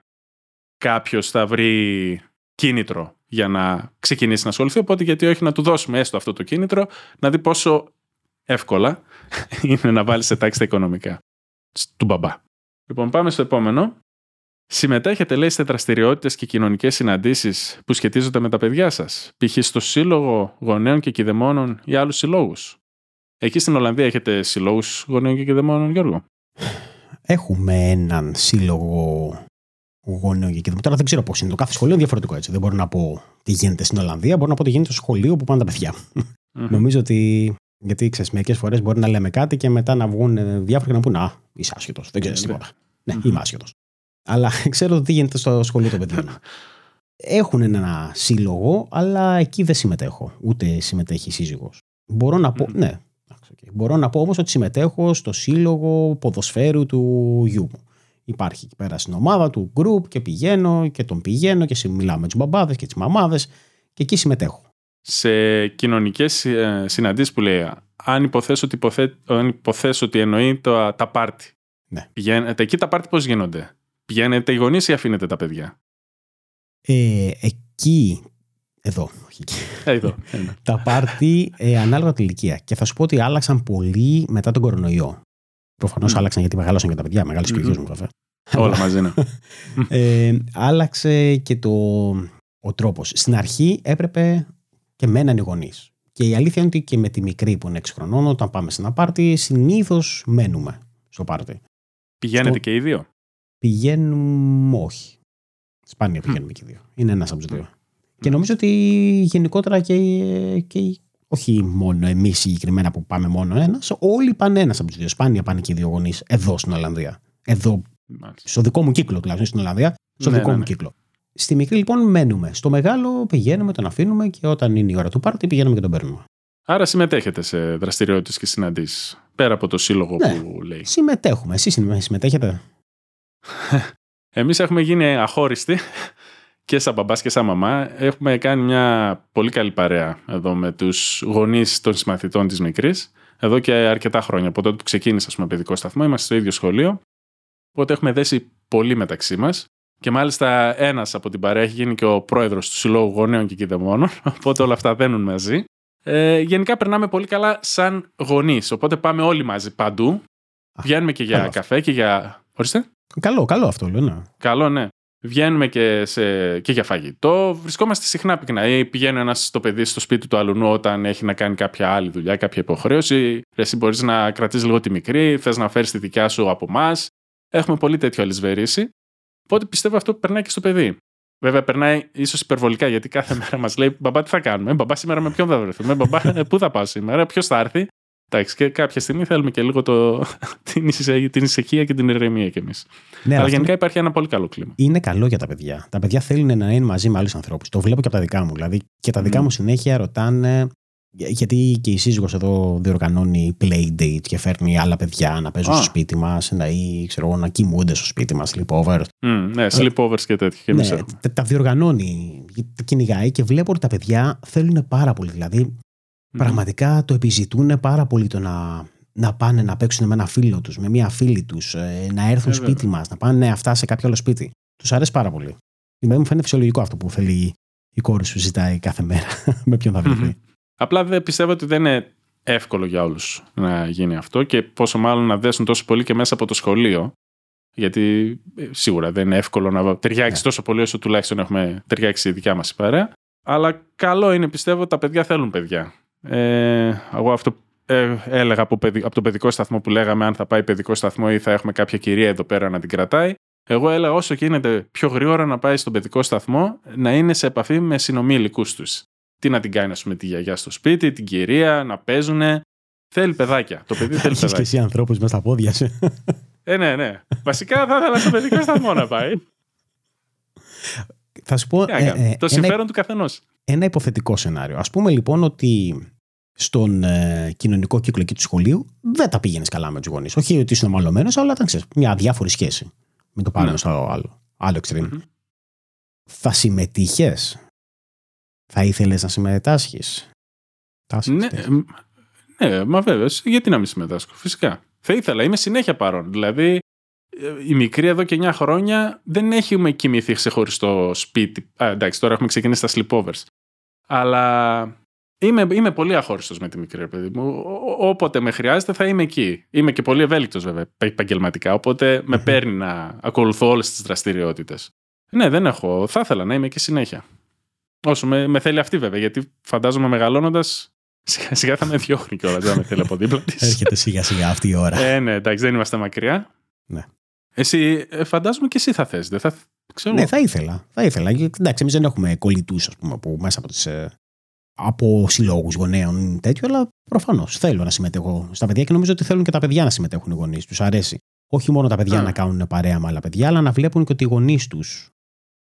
B: κάποιος θα βρει κίνητρο για να ξεκινήσει να ασχοληθεί, οπότε γιατί όχι να του δώσουμε έστω αυτό το κίνητρο, να δει πόσο εύκολα είναι να βάλεις σε τάξη τα οικονομικά του μπαμπά. Λοιπόν, πάμε στο επόμενο. Συμμετέχετε, λέει, σε δραστηριότητες και κοινωνικές συναντήσεις που σχετίζονται με τα παιδιά σας, π.χ. στο Σύλλογο Γονέων και Κηδεμόνων ή άλλους συλλόγους; Εκεί στην Ολλανδία έχετε συλλόγους γονέων και κηδεμόνων, Γιώργο;
A: Έχουμε έναν σύλλογο γονέων και κηδεμόνων. Τώρα δεν ξέρω πώς είναι. Το κάθε σχολείο είναι διαφορετικό έτσι. Δεν μπορώ να πω τι γίνεται στην Ολλανδία, μπορώ να πω τι γίνεται στο σχολείο που πάνε τα παιδιά. Νομίζω ότι. Γιατί ξέρεις, μερικές φορές μπορεί να λέμε κάτι και μετά να βγουν διάφοροι και να πούνε Α, είσαι άσχετος. Δεν ξέρεις τίποτα. Ναι, είμαι άσχετος αλλά ξέρω τι γίνεται στο σχολείο των παιδιών. Έχουν ένα σύλλογο, αλλά εκεί δεν συμμετέχω. Ούτε συμμετέχει η σύζυγος. Μπορώ να πω, ναι, μπορώ να πω όμως ότι συμμετέχω στο σύλλογο ποδοσφαίρου του γιού μου. Υπάρχει εκεί πέρα στην ομάδα του group και πηγαίνω και τον πηγαίνω και μιλάω με τους μπαμπάδες και τις μαμάδες και εκεί συμμετέχω.
B: Σε κοινωνικές ε, συναντήσεις που λέει, αν υποθέσω ότι, υποθέ, αν υποθέσω ότι εννοεί τα, τα πάρτι.
A: Ναι.
B: Πηγαίνετε, εκεί τα πάρτι πώς γίνονται; Πηγαίνετε οι γονείς ή αφήνετε τα παιδιά;
A: Ε, εκεί. Εδώ.
B: Ε, εδώ.
A: τα πάρτι ε, ανάλογα την ηλικία. Και θα σου πω ότι άλλαξαν πολύ μετά τον κορονοϊό. Προφανώς mm. άλλαξαν γιατί μεγάλωσαν και τα παιδιά. Μεγάλες mm-hmm. και ο μου βέβαια.
B: Όλα μαζί είναι.
A: ε, άλλαξε και το, ο τρόπος. Στην αρχή έπρεπε και μέναν οι γονείς. Και η αλήθεια είναι ότι και με τη μικρή που είναι 6 χρονών, όταν πάμε σε ένα πάρτι, συνήθως μένουμε στο πάρτι.
B: Πηγαίνετε και οι δύο;
A: Πηγαίνουμε όχι. Σπάνια πηγαίνουμε και δύο. Είναι ένας από τους δύο. Και νομίζω ότι γενικότερα και, και όχι μόνο εμείς συγκεκριμένα που πάμε μόνο ένας, όλοι πάνε ένας από τους δύο. Σπάνια πάνε και οι δύο γονείς εδώ στην Ολλανδία. Εδώ, στο δικό μου κύκλο τουλάχιστον στην Ολλανδία, στο ναι, δικό ναι, μου ναι. κύκλο. Στη μικρή λοιπόν μένουμε. Στο μεγάλο πηγαίνουμε, τον αφήνουμε και όταν είναι η ώρα του πάρτι πηγαίνουμε και τον παίρνουμε.
B: Άρα συμμετέχετε σε δραστηριότητες και συναντήσεις. Πέρα από το σύλλογο ναι, που λέει.
A: Συμμετέχουμε. Εσείς συμμετέχετε;
B: Εμείς έχουμε γίνει αχώριστοι και σαν μπαμπάς και σαν μαμά. Έχουμε κάνει μια πολύ καλή παρέα εδώ με τους γονείς των συμμαθητών της μικρής. Εδώ και αρκετά χρόνια. Από τότε που ξεκίνησα, ας πούμε, παιδικό σταθμό, είμαστε στο ίδιο σχολείο. Οπότε έχουμε δέσει πολύ μεταξύ μας. Και μάλιστα ένας από την παρέα έχει γίνει και ο πρόεδρος του Συλλόγου Γονέων και Κιδεμόνων. Οπότε όλα αυτά δένουν μαζί. Ε, γενικά περνάμε πολύ καλά σαν γονείς. Οπότε πάμε όλοι μαζί παντού. Βγαίνουμε και για καφέ και για. Ορίστε.
A: Καλό, καλό αυτό λέω, ναι.
B: Καλό, ναι. Βγαίνουμε και, σε, και για φαγητό. Βρισκόμαστε συχνά πυκνά. Ή πηγαίνει ένας στο παιδί στο σπίτι του αλουνού όταν έχει να κάνει κάποια άλλη δουλειά, κάποια υποχρέωση. Εσύ μπορείς να κρατήσεις λίγο τη μικρή, θες να φέρεις τη δικιά σου από εμάς. Έχουμε πολύ τέτοιο αλυσβερίσει. Οπότε πιστεύω αυτό περνάει και στο παιδί. Βέβαια, περνάει ίσως υπερβολικά γιατί κάθε μέρα μας λέει: Μπαμπά, τι θα κάνουμε; Μπαμπά, σήμερα με ποιον θα βρεθούμε; Μπαμπά, ε, πού θα πάω σήμερα, ποιος θα έρθει; Εντάξει, και κάποια στιγμή θέλουμε και λίγο το, την, την ησυχία και την ηρεμία κι εμείς. Ναι, Αλλά γενικά υπάρχει ένα πολύ καλό κλίμα.
A: Είναι καλό για τα παιδιά. Τα παιδιά θέλουν να είναι μαζί με άλλους ανθρώπους. Το βλέπω και από τα δικά μου. Δηλαδή, και τα δικά μου συνέχεια ρωτάνε. Γιατί και η σύζυγος εδώ διοργανώνει playdate και φέρνει άλλα παιδιά να παίζουν στο σπίτι μας ή ξέρω, να κοιμούνται στο σπίτι μας, sleepovers.
B: Mm, ναι, sleepovers και τέτοια. Και ναι,
A: τα, τα διοργανώνει, τα κυνηγάει και βλέπω ότι τα παιδιά θέλουν πάρα πολύ. Δηλαδή, Πραγματικά το επιζητούν πάρα πολύ το να, να πάνε να παίξουν με ένα φίλο τους, με μία φίλη τους, ε, να έρθουν ε, σπίτι μας, να πάνε αυτά σε κάποιο άλλο σπίτι. Τους αρέσει πάρα πολύ. Δηλαδή μου φαίνεται φυσιολογικό αυτό που θέλει η κόρη σου ζητάει κάθε μέρα με ποιον θα βρεθεί.
B: Απλά δεν πιστεύω ότι δεν είναι εύκολο για όλους να γίνει αυτό και πόσο μάλλον να δέσουν τόσο πολύ και μέσα από το σχολείο. Γιατί ε, σίγουρα δεν είναι εύκολο να ταιριάξει ναι. τόσο πολύ όσο τουλάχιστον έχουμε ταιριάξει η δικιά μας παρέα. Αλλά καλό είναι, πιστεύω, τα παιδιά θέλουν παιδιά. Ε, εγώ αυτό ε, έλεγα από, από τον παιδικό σταθμό που λέγαμε αν θα πάει παιδικό σταθμό ή θα έχουμε κάποια κυρία εδώ πέρα να την κρατάει. Εγώ έλεγα όσο γίνεται πιο γρήγορα να πάει στον παιδικό σταθμό να είναι σε επαφή με συνομήλικούς τους. Τι να την κάνει, ας πούμε, τη γιαγιά στο σπίτι, την κυρία, να παίζουν. Θέλει παιδάκια. Το παιδί θέλει παιδάκια.
A: και εσύ ανθρώπους με στα πόδια σου.
B: Ε, ναι, ναι. Βασικά θα ήθελα στο παιδικός σταθμό να πάει.
A: Θα σου πω. Ε,
B: ε, το συμφέρον ένα, του καθενός.
A: Ένα υποθετικό σενάριο. Α πούμε λοιπόν ότι στον ε, κοινωνικό κύκλο εκεί του σχολείου δεν τα πήγαινες καλά με τους γονείς. Όχι ότι είσαι ομαλωμένο, αλλά ήταν ξέρεις, μια διάφορη σχέση. Μην το πάρουμε ναι. στο άλλο, άλλο extreme. Mm-hmm. Θα συμμετείχες. Θα ήθελες να συμμετάσχεις;
B: Ναι, ναι, μα βέβαια. Γιατί να μην συμμετάσχω, φυσικά. Θα ήθελα, είμαι συνέχεια παρόν. Δηλαδή, η μικρή εδώ και 9 χρόνια δεν έχουμε κοιμηθεί ξεχωριστό σπίτι. Α, εντάξει, τώρα έχουμε ξεκινήσει τα sleepovers. Αλλά είμαι, είμαι πολύ αχώριστος με τη μικρή, παιδί μου. Όποτε με χρειάζεται θα είμαι εκεί. Είμαι και πολύ ευέλικτος, βέβαια, επαγγελματικά. Οπότε με παίρνει να ακολουθώ όλες τις δραστηριότητες. Ναι, δεν έχω. Θα ήθελα να είμαι εκεί συνέχεια. Όσο με, με θέλει αυτή, βέβαια, γιατί φαντάζομαι μεγαλώνοντας Σιγά σιγά θα με διώχνει κιόλας, δεν με θέλει από δίπλα της.
A: Έρχεται σιγά σιγά αυτή η ώρα.
B: Ε, ναι, εντάξει, δεν είμαστε μακριά.
A: Ναι.
B: Εσύ, ε, φαντάζομαι και εσύ θα θες. Θα...
A: Ξέρω. Ναι, θα ήθελα. Θα ήθελα. Εντάξει, εμείς δεν έχουμε κολλητούς, ας πούμε, που μέσα από, τις, ε, από συλλόγους γονέων τέτοιο, αλλά προφανώς θέλω να συμμετέχω στα παιδιά και νομίζω ότι θέλουν και τα παιδιά να συμμετέχουν οι γονείς. Τους αρέσει. Όχι μόνο τα παιδιά να κάνουν παρέα με άλλα παιδιά, αλλά να βλέπουν και ότι οι γονείς τους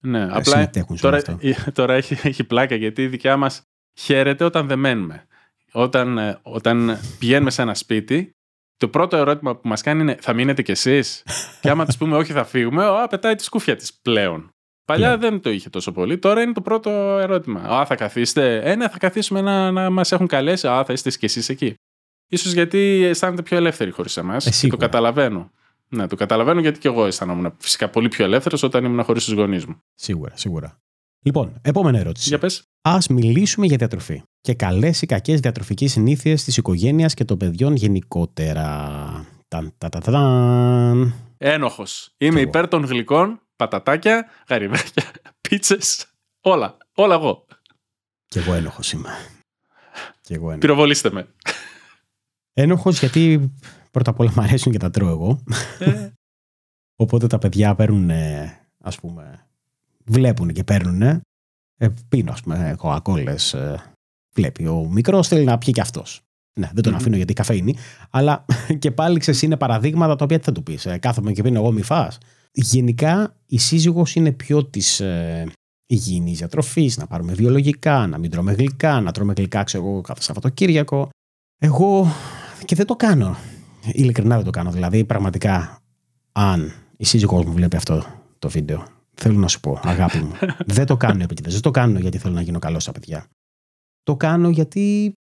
B: ναι, ε, απλά τώρα, τώρα έχει, έχει πλάκα γιατί η δικιά μας χαίρεται όταν δεν μένουμε όταν, ε, όταν πηγαίνουμε σε ένα σπίτι, το πρώτο ερώτημα που μας κάνει είναι θα μείνετε κι εσείς; και άμα της πούμε όχι θα φύγουμε, ο, πετάει τη σκούφια της πλέον. Παλιά ναι. δεν το είχε τόσο πολύ. Τώρα είναι το πρώτο ερώτημα. Α, θα καθίσετε; Ε, ναι, θα καθίσουμε να, να μας έχουν καλέσει. Α, θα είστε κι εσείς εκεί. σω γιατί αισθάνεται πιο ελεύθεροι χωρίς εμάς. Ε, το καταλαβαίνω. Ναι, το καταλαβαίνω γιατί και εγώ αισθάνομαι φυσικά πολύ πιο ελεύθερος όταν ήμουν χωρίς τους γονείς μου.
A: Σίγουρα, σίγουρα. Λοιπόν, επόμενη ερώτηση.
B: Για πες.
A: Α μιλήσουμε για διατροφή και καλές ή κακές διατροφικές συνήθειες της οικογένειας και των παιδιών γενικότερα. Ταν, τα, τα, τα,
B: Ένοχος. Είμαι υπέρ των γλυκών, πατατάκια, γαριδάκια, πίτσες. Όλα. Όλα εγώ.
A: Κι εγώ ένοχος είμαι.
B: Κι εγώ ένοχος. Πυροβολήστε με.
A: Ένοχος γιατί πρώτα απ' όλα μου αρέσουν και τα τρώω εγώ. Ε. Οπότε τα παιδιά παίρνουν, ας πούμε, βλέπουν και παίρνουν. Ε, πίνω, ας πούμε, κοκακόλε. Ε, βλέπει. Ο μικρός θέλει να πιει και αυτός. Ναι, δεν τον mm-hmm. αφήνω γιατί καφέινη. Αλλά και πάλι ξέρεις, είναι παραδείγματα τα οποία τι θα του πεις. Ε, κάθομαι και πίνω εγώ, μη φά. Γενικά η σύζυγος είναι πιο της ε, υγιεινής διατροφής, να πάρουμε βιολογικά, να μην τρώμε γλυκά, να τρώμε γλυκά, ξέρω εγώ, κάθε Σαββατοκύριακο. Εγώ και δεν το κάνω. Ειλικρινά δεν το κάνω. Δηλαδή, πραγματικά, αν η σύζυγός μου βλέπει αυτό το βίντεο Θέλω να σου πω, αγάπη μου. δεν το κάνω επίτηδες. Δεν το κάνω γιατί θέλω να γίνω καλός στα παιδιά. Το κάνω γιατί.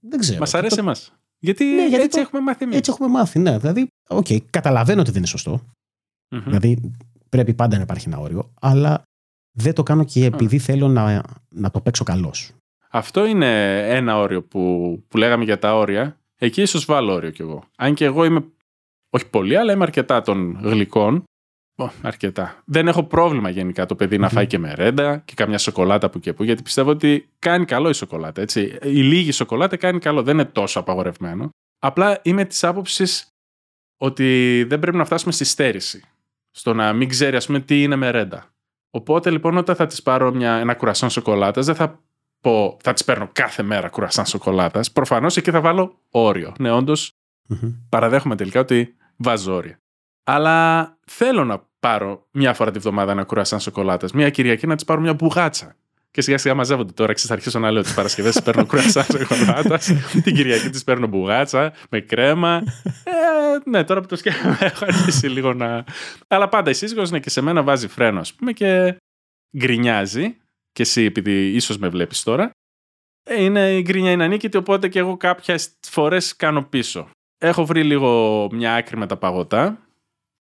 A: Δεν ξέρω.
B: Μας αρέσει εμάς. Γιατί, ναι, γιατί έτσι έχουμε μάθει εμείς.
A: Έτσι έχουμε μάθει, ναι. Δηλαδή, OK, okay, καταλαβαίνω ότι δεν είναι σωστό. Mm-hmm. Δηλαδή, πρέπει πάντα να υπάρχει ένα όριο. Αλλά δεν το κάνω και επειδή θέλω να, να το παίξω καλώ.
B: Αυτό είναι ένα όριο που, που λέγαμε για τα όρια. Εκεί ίσως βάλω όριο κι εγώ. Αν και εγώ είμαι. Όχι πολύ, αλλά είμαι αρκετά των γλυκών αρκετά. Δεν έχω πρόβλημα γενικά το παιδί να φάει και μερέντα και καμιά σοκολάτα που και που, γιατί πιστεύω ότι κάνει καλό η σοκολάτα. Έτσι. Η λίγη σοκολάτα κάνει καλό, δεν είναι τόσο απαγορευμένο. Απλά είμαι της άποψης ότι δεν πρέπει να φτάσουμε στη στέρηση. Στο να μην ξέρει, ας πούμε, τι είναι μερέντα. Οπότε λοιπόν, όταν θα της πάρω μια, ένα κουρασάν σοκολάτας, δεν θα πω θα τη παίρνω κάθε μέρα κουρασάν σοκολάτας. Προφανώς εκεί θα βάλω όριο. Ναι, όντως, παραδέχομαι τελικά ότι βάζω όρια. Αλλά θέλω να πάρω μια φορά τη βδομάδα ένα κουρασάν σοκολάτας. Μια Κυριακή να της πάρω μια μπουγάτσα. Και σιγά σιγά μαζεύονται τώρα. Ξέρετε, θα αρχίσω να λέω τις Παρασκευές παίρνω κουρασάν σοκολάτας. την Κυριακή τη παίρνω μπουγάτσα με κρέμα. Ε, ναι, τώρα που το σκέφτομαι έχω αρχίσει λίγο να. Αλλά πάντα η σύζυγος είναι και σε μένα βάζει φρένος, α πούμε, και γκρινιάζει. Και εσύ, επειδή ίσως με βλέπεις τώρα. Ε, είναι η γκρινιά είναι ανίκητη, οπότε και εγώ κάποιες φορές κάνω πίσω. Έχω βρει λίγο μια άκρη με τα παγωτά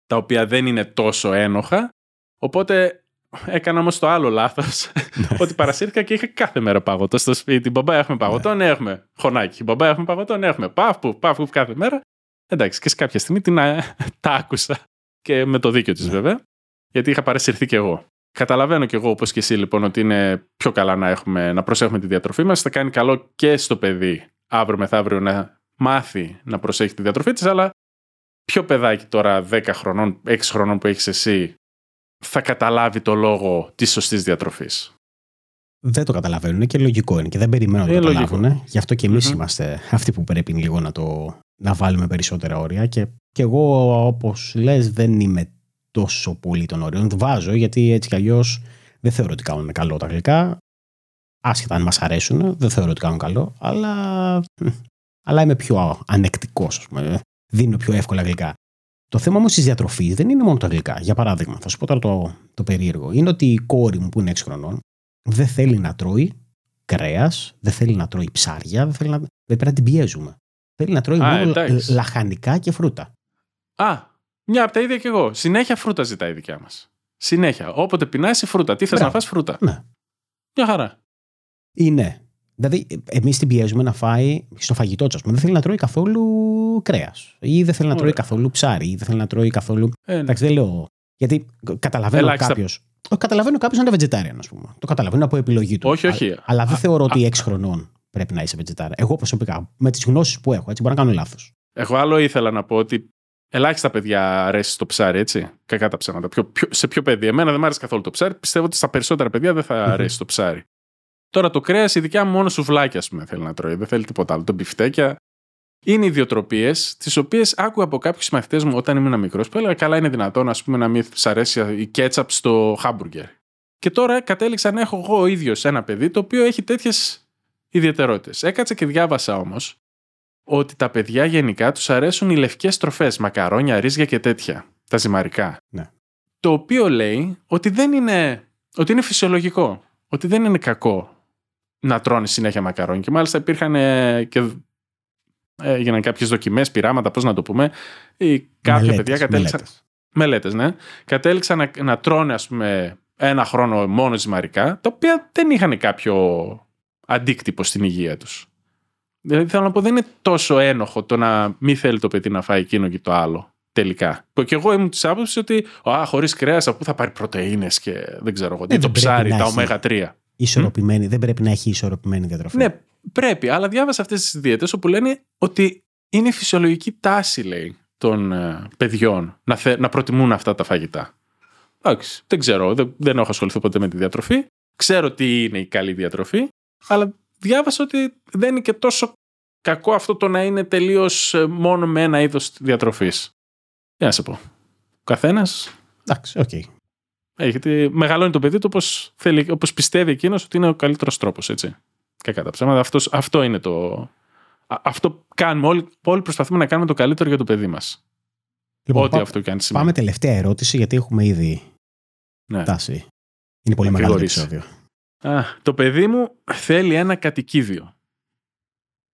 B: τα οποία δεν είναι τόσο ένοχα. Οπότε Έκανα όμως το άλλο λάθος.
A: Ναι.
B: ότι παρασύρθηκα και είχα κάθε μέρα παγωτό στο σπίτι. Μπαμπά, έχουμε παγωτό, ναι, έχουμε. Χωνάκι. Μπαμπά, έχουμε παγωτό, ναι, έχουμε. Πάφου, πάφου κάθε μέρα. Εντάξει, και σε κάποια στιγμή την, α, τα άκουσα. Και με το δίκιο της
A: Ναι.
B: βέβαια. Γιατί είχα παρασυρθεί κι εγώ. Καταλαβαίνω κι εγώ, όπως και εσύ, λοιπόν, ότι είναι πιο καλά να, έχουμε, να προσέχουμε τη διατροφή μας. Θα κάνει καλό και στο παιδί αύριο μεθαύριο να μάθει να προσέχει τη διατροφή της, αλλά ποιο παιδάκι τώρα 10 χρονών, 6 χρονών που έχεις εσύ, θα καταλάβει το λόγο της σωστής διατροφής.
A: Δεν το καταλαβαίνουν και λογικό είναι και δεν περιμένω να το
B: Είναι λογικό.
A: καταλάβουν. Γι' αυτό και εμείς
B: Μμμ.
A: είμαστε αυτοί που πρέπει λίγο να το να βάλουμε περισσότερα όρια. Και, και εγώ, όπως λες, δεν είμαι τόσο πολύ των όριων. Βάζω γιατί έτσι κι αλλιώς δεν θεωρώ ότι κάνουν καλό τα γλυκά. Άσχετα αν μας αρέσουν, δεν θεωρώ ότι κάνουν καλό, αλλά, αλλά είμαι πιο ανεκτικός, ας πούμε. Δίνω πιο εύκολα γλυκά. Το θέμα όμως της διατροφής δεν είναι μόνο τα γλυκά. Για παράδειγμα, θα σου πω τώρα το, το περίεργο. Είναι ότι η κόρη μου που είναι 6 χρονών δεν θέλει να τρώει κρέας, δεν θέλει να τρώει ψάρια, δεν θέλει να. Πρέπει να την πιέζουμε. Θέλει να τρώει
B: Α,
A: μόνο
B: εντάξει.
A: λα- λαχανικά και φρούτα.
B: Α, μια από τα ίδια κι εγώ. Συνέχεια φρούτα ζητάει η δικιά μας. Συνέχεια. Όποτε πεινάσει φρούτα. Τι θες να
A: Μπράβο.
B: φας φρούτα.
A: Ναι.
B: Μια χαρά.
A: Είναι. Δηλαδή, εμείς την πιέζουμε να φάει στο φαγητό της, ας πούμε. Δεν θέλει να τρώει καθόλου κρέας. Ή δεν θέλει να τρώει
B: Ωραία.
A: καθόλου ψάρι. Ή δεν θέλει να τρώει καθόλου.
B: Ε, ναι.
A: Εντάξει, δεν λέω. Γιατί καταλαβαίνω
B: Ελάχιστα.
A: κάποιο. Καταλαβαίνω κάποιος να είναι vegetarian, ας πούμε. Το καταλαβαίνω από επιλογή του.
B: Όχι, όχι.
A: Α- αλλά δεν
B: Α,
A: θεωρώ
B: α,
A: ότι 6 χρονών πρέπει να είσαι vegetarian. Εγώ προσωπικά, με τις γνώσεις που έχω, έτσι μπορεί να κάνω λάθος.
B: Εγώ άλλο ήθελα να πω ότι ελάχιστα παιδιά αρέσει το ψάρι, έτσι. Κακά τα ψέματα. Πιο, πιο, σε ποιο παιδί; Εμένα δεν μου άρεσε καθόλου το ψάρι. Πιστεύω ότι στα περισσότερα παιδιά δεν θα
A: Μμμ.
B: αρέσει το ψάρι. Τώρα το κρέας, η δικιά μου μόνο σουβλάκια, ας πούμε, θέλει να τρώει. Δεν θέλει τίποτα άλλο. Το μπιφτέκια. Είναι ιδιοτροπίες, τις οποίες άκουγα από κάποιους μαθητέ μου όταν ήμουν μικρός που έλεγα καλά είναι δυνατόν ας πούμε, να μην σ' αρέσει η κέτσαπ στο χάμπουργκερ. Και τώρα κατέληξα να έχω εγώ ο ίδιος ένα παιδί το οποίο έχει τέτοιες ιδιαιτερότητες. Έκατσα και διάβασα όμως ότι τα παιδιά γενικά τους αρέσουν οι λευκές τροφές, μακαρόνια, ρύζια και τέτοια, τα ζυμαρικά.
A: Ναι.
B: Το οποίο λέει ότι δεν είναι, ότι είναι φυσιολογικό, ότι δεν είναι κακό να τρώνε συνέχεια μακαρόνια. Και μάλιστα υπήρχαν ε, και ε, έγιναν κάποιες δοκιμές, πειράματα, πώς να το πούμε, ή κάποια
A: Μελέτες,
B: παιδιά κατέληξαν,
A: μελέτες.
B: μελέτες, ναι, κατέληξαν να, να τρώνε ας πούμε ένα χρόνο μόνο ζυμαρικά, τα οποία δεν είχαν κάποιο αντίκτυπο στην υγεία τους. Δηλαδή θέλω να πω δεν είναι τόσο ένοχο το να μην θέλει το παιδί να φάει εκείνο και το άλλο. Τελικά. Που Και εγώ ήμουν της άποψης ότι α, χωρίς κρέας, από πού θα πάρει πρωτενε και δεν ξέρω εγώ. τι,
A: Ε,
B: το
A: δεν πρέπει
B: ψάρι,
A: να
B: τα
A: έχει.
B: ωμέγα 3.
A: Ισορροπημένη, δεν πρέπει να έχει ισορροπημένη διατροφή.
B: Ναι, πρέπει. Αλλά διάβασα αυτές τις δίαιτε όπου λένε ότι είναι φυσιολογική τάση, λέει, των ε, παιδιών να, θε, να προτιμούν αυτά τα φαγητά. Εντάξει, δεν ξέρω. Δεν, δεν έχω ασχοληθεί ποτέ με τη διατροφή. Ξέρω τι είναι η καλή διατροφή. Αλλά διάβασα ότι δεν είναι και τόσο κακό αυτό το να είναι τελείως μόνο με ένα είδος διατροφής. Για να σε πω. Ο καθένας
A: Εντάξει, οκ.
B: γιατί μεγαλώνει το παιδί του όπως, θέλει, όπως πιστεύει εκείνος ότι είναι ο καλύτερος τρόπος, έτσι. Κακά τα ψέματα. Αυτός, αυτό είναι το... α- Αυτό κάνουμε. Όλοι, όλοι προσπαθούμε να κάνουμε το καλύτερο για το παιδί μας.
A: Λοιπόν,
B: Ό,τι
A: πά-
B: αυτό και αν σημαίνει.
A: Πάμε τελευταία ερώτηση, γιατί έχουμε ήδη
B: Ναι.
A: φτάσει. Είναι πολύ
B: Να
A: μεγάλο το
B: γρηγορήσει.
A: επεισόδιο.
B: Α, το παιδί μου θέλει ένα κατοικίδιο.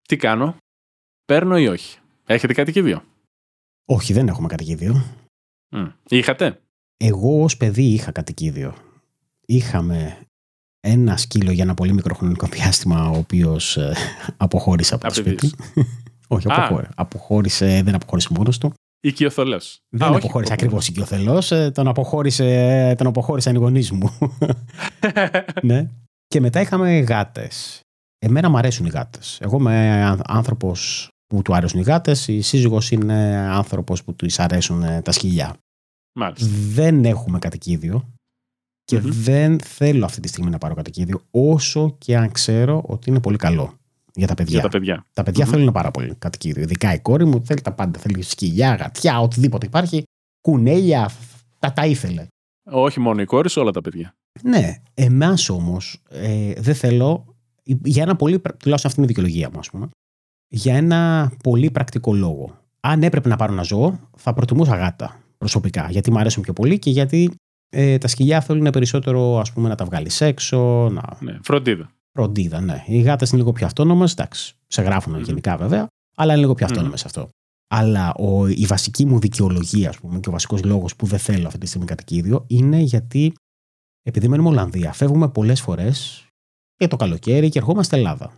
B: Τι κάνω, παίρνω ή όχι; Έχετε κατοικίδιο;
A: Όχι, δεν έχουμε κατοικίδιο.
B: Μμ. Είχατε;
A: Εγώ ως παιδί είχα κατοικίδιο. Είχαμε ένα σκύλο για ένα πολύ μικρό χρονικό διάστημα, ο οποίος ε, αποχώρησε από το
B: Απαιτείς.
A: σπίτι. Όχι,
B: Α.
A: αποχώρησε. αποχώρησε. Δεν αποχώρησε μόνος του.
B: Οικειοθολός.
A: Δεν
B: Α, όχι.
A: αποχώρησε ακριβώς οικειοθελώς. ε, Τον, αποχώρησε, τον αποχώρησαν οι γονείς μου. ναι. Και μετά είχαμε γάτες. Εμένα μου αρέσουν οι γάτες. Εγώ είμαι αν- άνθρωπος που του αρέσουν οι γάτες. Η σύζυγος είναι άνθρωπος που του αρέσουν ε, τα σκυλιά.
B: Μάλιστα.
A: Δεν έχουμε κατοικίδιο και
B: Μμμ.
A: δεν θέλω αυτή τη στιγμή να πάρω κατοικίδιο όσο και αν ξέρω ότι είναι πολύ καλό για τα παιδιά.
B: Για τα παιδιά.
A: Τα παιδιά
B: Μμμ.
A: θέλουν πάρα πολύ κατοικίδιο. Ειδικά η κόρη μου θέλει τα πάντα. Θέλει σκυλιά, γατιά, οτιδήποτε υπάρχει. Κουνέλια, τα, τα ήθελε.
B: Όχι μόνο η κόρη, όλα τα παιδιά.
A: Ναι, εμάς όμως ε, δεν θέλω. Για ένα πολύ. πρα- Τουλάχιστον αυτή είναι η δικαιολογία μου, ας πούμε. Για ένα πολύ πρακτικό λόγο. Αν έπρεπε να πάρω ένα ζώο, θα προτιμούσα γάτα προσωπικά. Γιατί μου αρέσουν πιο πολύ και γιατί ε, τα σκυλιά θέλουν περισσότερο ας πούμε, να τα βγάλεις έξω, να
B: Ναι. Φροντίδα.
A: Φροντίδα. Ναι. Οι γάτες είναι λίγο πιο αυτόνομες. Εντάξει, σε γράφουν
B: Μμμ.
A: γενικά βέβαια, αλλά είναι λίγο πιο
B: Μμμ.
A: αυτόνομες αυτό. Αλλά ο, η βασική μου δικαιολογία, ας πούμε, και ο βασικός λόγος που δεν θέλω αυτή τη στιγμή κατοικίδιο είναι γιατί επειδή μένουμε Ολλανδία, φεύγουμε πολλές φορές για το καλοκαίρι και ερχόμαστε Ελλάδα.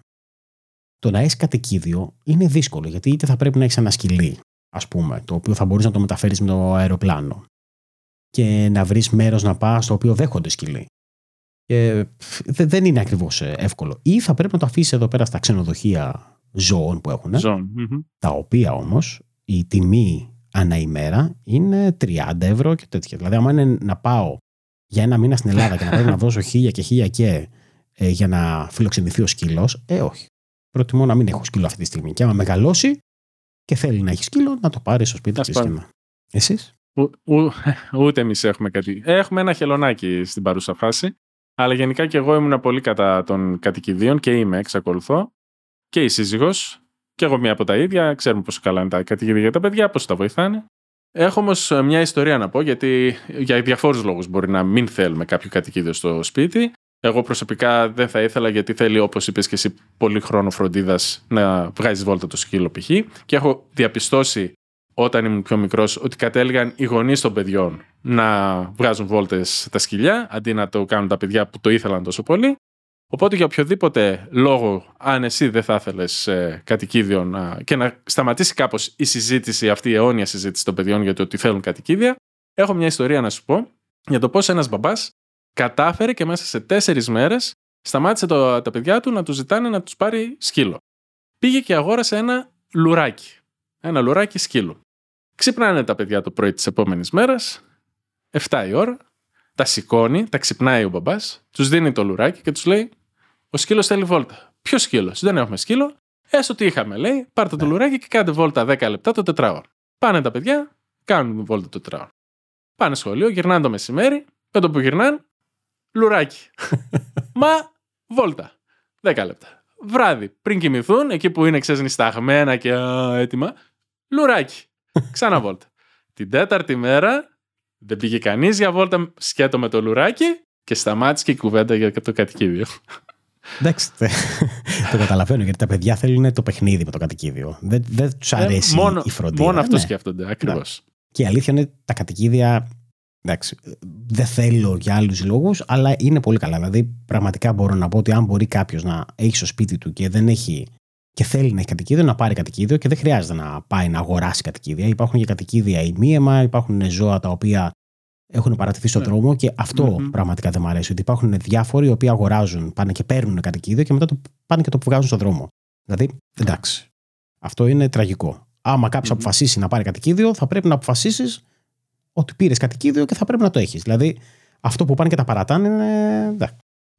A: Το να έχεις κατοικίδιο είναι δύσκολο γιατί είτε θα πρέπει να έχεις ένα σκυλί, ας πούμε, το οποίο θα μπορείς να το μεταφέρεις με το αεροπλάνο και να βρεις μέρος να πας στο οποίο δέχονται σκυλί. Και δεν είναι ακριβώς ε, εύκολο. Ή θα πρέπει να το αφήσεις εδώ πέρα στα ξενοδοχεία ζώων που έχουν. Τα οποία όμως η τιμή ανά ημέρα είναι 30 ευρώ και τέτοια. Δηλαδή, άμα είναι να πάω για ένα μήνα στην Ελλάδα και να πρέπει να δώσω χίλια και χίλια και ε, για να φιλοξενηθεί ο σκύλος, ε, όχι. Προτιμώ να μην έχω σκύλο αυτή τη στιγμή. Και άμα μεγαλώσει και θέλει να έχει σκύλο, να το πάρει στο σπίτι της. Εσείς;
B: Ούτε εμείς έχουμε κάτι. Έχουμε ένα χελονάκι στην παρούσα φάση. Αλλά γενικά και εγώ ήμουν πολύ κατά των κατοικιδίων και είμαι, εξακολουθώ. Και η σύζυγος και εγώ μία από τα ίδια. Ξέρουμε πόσο καλά είναι τα κατοικίδια για τα παιδιά, πώς τα βοηθάνε. Έχω όμως ε, μια ιστορία να πω, γιατί για διαφόρους λόγους μπορεί να μην θέλουμε κάποιο κατοικίδιο στο σπίτι. Εγώ προσωπικά δεν θα ήθελα, γιατί θέλει, όπως είπες και εσύ, πολύ χρόνο φροντίδας να βγάζεις βόλτα το σκύλο π.χ. Και έχω διαπιστώσει όταν ήμουν πιο μικρός ότι κατέληγαν οι γονείς των παιδιών να βγάζουν βόλτες τα σκυλιά, αντί να το κάνουν τα παιδιά που το ήθελαν τόσο πολύ. Οπότε για οποιοδήποτε λόγο, αν εσύ δεν θα ήθελες ε, κατοικίδιο να, και να σταματήσει κάπως η συζήτηση, αυτή η αιώνια συζήτηση των παιδιών για το ότι θέλουν κατοικίδια, έχω μια ιστορία να σου πω για το πώς ένας μπαμπάς κατάφερε και μέσα σε τέσσερις μέρες σταμάτησε το, τα παιδιά του να τους ζητάνε να τους πάρει σκύλο. Πήγε και αγόρασε ένα λουράκι. Ένα λουράκι σκύλου. Ξυπνάνε τα παιδιά το πρωί της επόμενης μέρας, 7 η ώρα, τα σηκώνει, τα ξυπνάει ο μπαμπάς, τους δίνει το λουράκι και τους λέει: Ο σκύλος θέλει βόλτα. Ποιος σκύλος, δεν έχουμε σκύλο. Έστω τι είχαμε, λέει, πάρτε το ναι. λουράκι και κάντε βόλτα 10 λεπτά το τετράωρο. Πάνε τα παιδιά, κάνουν βόλτα το τετράωρο. Πάνε σχολείο, γυρνάνε το μεσημέρι, με το που γυρνάνε, λουράκι. Μα βόλτα. 10 λεπτά. Βράδυ, πριν κοιμηθούν, εκεί που είναι ξεσνισταγμένα και α, έτοιμα, λουράκι. Ξανά βόλτα. Την τέταρτη μέρα δεν πήγε κανείς για βόλτα σκέτο με το λουράκι και σταμάτησε και η κουβέντα για το κατοικίδιο.
A: Εντάξει, το καταλαβαίνω γιατί τα παιδιά θέλουν το παιχνίδι με το κατοικίδιο. Δεν, δεν τους ε, αρέσει η φροντίδα.
B: Μόνο αυτό ναι. σκέφτονται, ακριβώς.
A: Και η αλήθεια είναι τα κατοικίδια. Εντάξει, δεν θέλω για άλλους λόγους, αλλά είναι πολύ καλά. Δηλαδή, πραγματικά μπορώ να πω ότι αν μπορεί κάποιος να έχει στο σπίτι του και δεν έχει και θέλει να έχει κατοικίδιο, να πάρει κατοικίδιο και δεν χρειάζεται να πάει να αγοράσει κατοικίδια. Υπάρχουν και κατοικίδια ημίαιμα, υπάρχουν ζώα τα οποία έχουν παρατηθεί στον ναι. δρόμο και αυτό mm-hmm. πραγματικά δεν μου αρέσει. Ότι υπάρχουν διάφοροι οι οποίοι αγοράζουν, πάνε και παίρνουν κατοικίδιο και μετά το πάνε και το βγάζουν στον δρόμο. Δηλαδή, εντάξει. Αυτό είναι τραγικό. Άμα κάποιος mm-hmm. αποφασίσει να πάρει κατοικίδιο, θα πρέπει να αποφασίσεις ότι πήρες κατοικίδιο και θα πρέπει να το έχεις. Δηλαδή, αυτό που πάνε και τα παρατάνε είναι.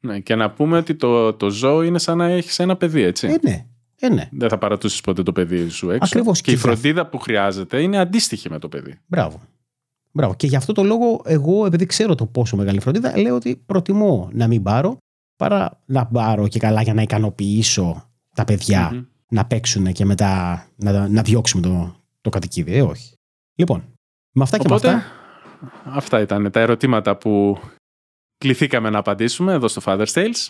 B: Ναι, και να πούμε ότι το, το ζώο είναι σαν να έχεις ένα παιδί, έτσι.
A: Ε, ναι. Ε, ναι.
B: Δεν θα παρατούσε ποτέ το παιδί σου έξω.
A: Ακριβώς.
B: Και, η φροντίδα που χρειάζεται είναι αντίστοιχη με το παιδί.
A: Μπράβο. Μπράβο. Και γι' αυτό το λόγο, εγώ, επειδή ξέρω το πόσο μεγάλη φροντίδα, λέω ότι προτιμώ να μην πάρω παρά να πάρω και καλά για να ικανοποιήσω τα παιδιά να παίξουν και μετά να, να διώξουμε το, το κατοικίδιο. Ε, όχι. Λοιπόν, με αυτά
B: Οπότε,
A: και με αυτά.
B: Αυτά ήταν τα ερωτήματα που κληθήκαμε να απαντήσουμε εδώ στο Father's Tales.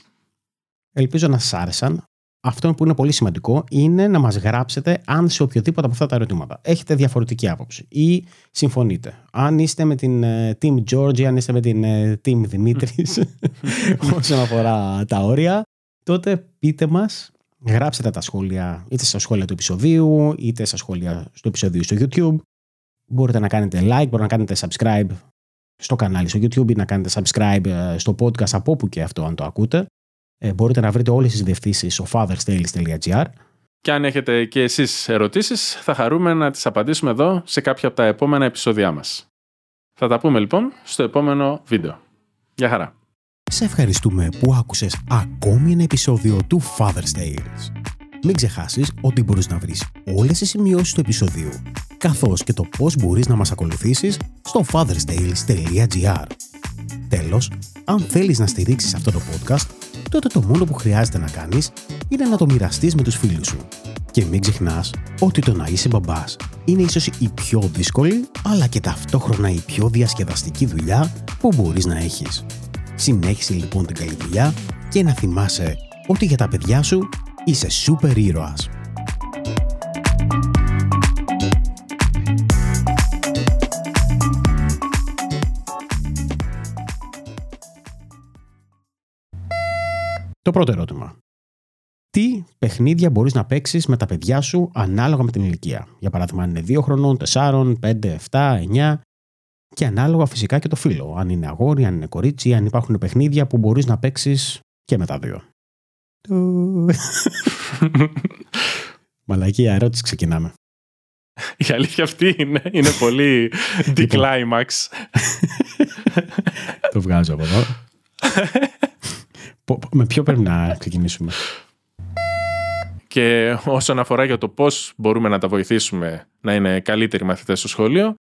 A: Ελπίζω να σας άρεσαν αυτό που είναι πολύ σημαντικό είναι να μας γράψετε αν σε οποιοδήποτε από αυτά τα ερωτήματα έχετε διαφορετική άποψη ή συμφωνείτε. Αν είστε με την ε, Team George, αν είστε με την ε, Team Δημήτρης όσον αφορά τα όρια, τότε πείτε μας, γράψτε τα σχόλια είτε στα σχόλια του επεισοδίου, είτε στα σχόλια στο επεισοδίου στο YouTube. Μπορείτε να κάνετε like, μπορείτε να κάνετε subscribe στο κανάλι στο YouTube ή να κάνετε subscribe ε, στο podcast από όπου και αυτό αν το ακούτε. Ε, μπορείτε να βρείτε όλες τις διευθύνσεις στο fatherstales.gr
B: και αν έχετε και εσείς ερωτήσεις, θα χαρούμε να τις απαντήσουμε εδώ σε κάποια από τα επόμενα επεισόδια μας. Θα τα πούμε λοιπόν στο επόμενο βίντεο. Γεια χαρά.
A: Σε ευχαριστούμε που άκουσες ακόμη ένα επεισόδιο του Father's Tales. Μην ξεχάσεις ότι μπορείς να βρεις όλες τις σημειώσεις του επεισοδίου, καθώς και το πώς μπορείς να μας ακολουθήσεις στο fatherstales.gr. Τέλος, αν θέλεις να στηρίξεις αυτό το podcast, τότε το μόνο που χρειάζεται να κάνεις είναι να το μοιραστείς με τους φίλους σου. Και μην ξεχνάς ότι το να είσαι μπαμπάς είναι ίσως η πιο δύσκολη, αλλά και ταυτόχρονα η πιο διασκεδαστική δουλειά που μπορείς να έχεις. Συνέχισε λοιπόν την καλή δουλειά και να θυμάσαι ότι για τα παιδιά σου είσαι σούπερ ήρωας. Πρώτο ερώτημα. Τι παιχνίδια μπορείς να παίξεις με τα παιδιά σου ανάλογα με την ηλικία; Για παράδειγμα, αν είναι 2 χρονών, 4, 5, 7, 9 και ανάλογα φυσικά και το φίλο. Αν είναι αγόρι, αν είναι κορίτσι, αν υπάρχουν παιχνίδια που μπορείς να παίξεις και με τα δύο. Μαλακία ερώτηση ξεκινάμε.
B: Η αλήθεια αυτή είναι, είναι πολύ
A: Λοιπόν.
B: declimax.
A: το βγάζω από εδώ. Πο- με ποιο πρέπει να ξεκινήσουμε;
B: Και όσον αφορά για το πώς μπορούμε να τα βοηθήσουμε να είναι καλύτεροι μαθητές στο σχολείο,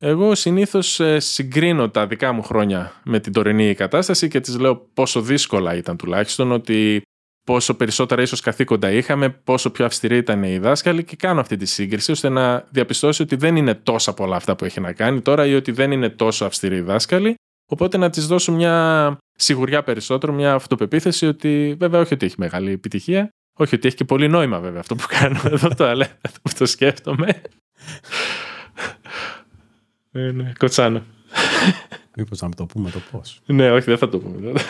B: εγώ συνήθως ε, συγκρίνω τα δικά μου χρόνια με την τωρινή κατάσταση και τις λέω πόσο δύσκολα ήταν τουλάχιστον, ότι πόσο περισσότερα ίσως καθήκοντα είχαμε, πόσο πιο αυστηροί ήταν οι δάσκαλοι και κάνω αυτή τη σύγκριση ώστε να διαπιστώσει ότι δεν είναι τόσα πολλά αυτά που έχει να κάνει τώρα ή ότι δεν είναι τόσο αυστηροί οι δάσκαλοι, οπότε να της δώσω μια σιγουριά περισσότερο, μια αυτοπεποίθηση ότι βέβαια όχι ότι έχει μεγάλη επιτυχία, όχι ότι έχει και πολύ νόημα βέβαια αυτό που κάνω εδώ το αλλά που το σκέφτομαι. Ε, ναι, κοτσάνω.
A: Μήπως να το πούμε το πώς.
B: Ναι, όχι, δεν θα το πούμε.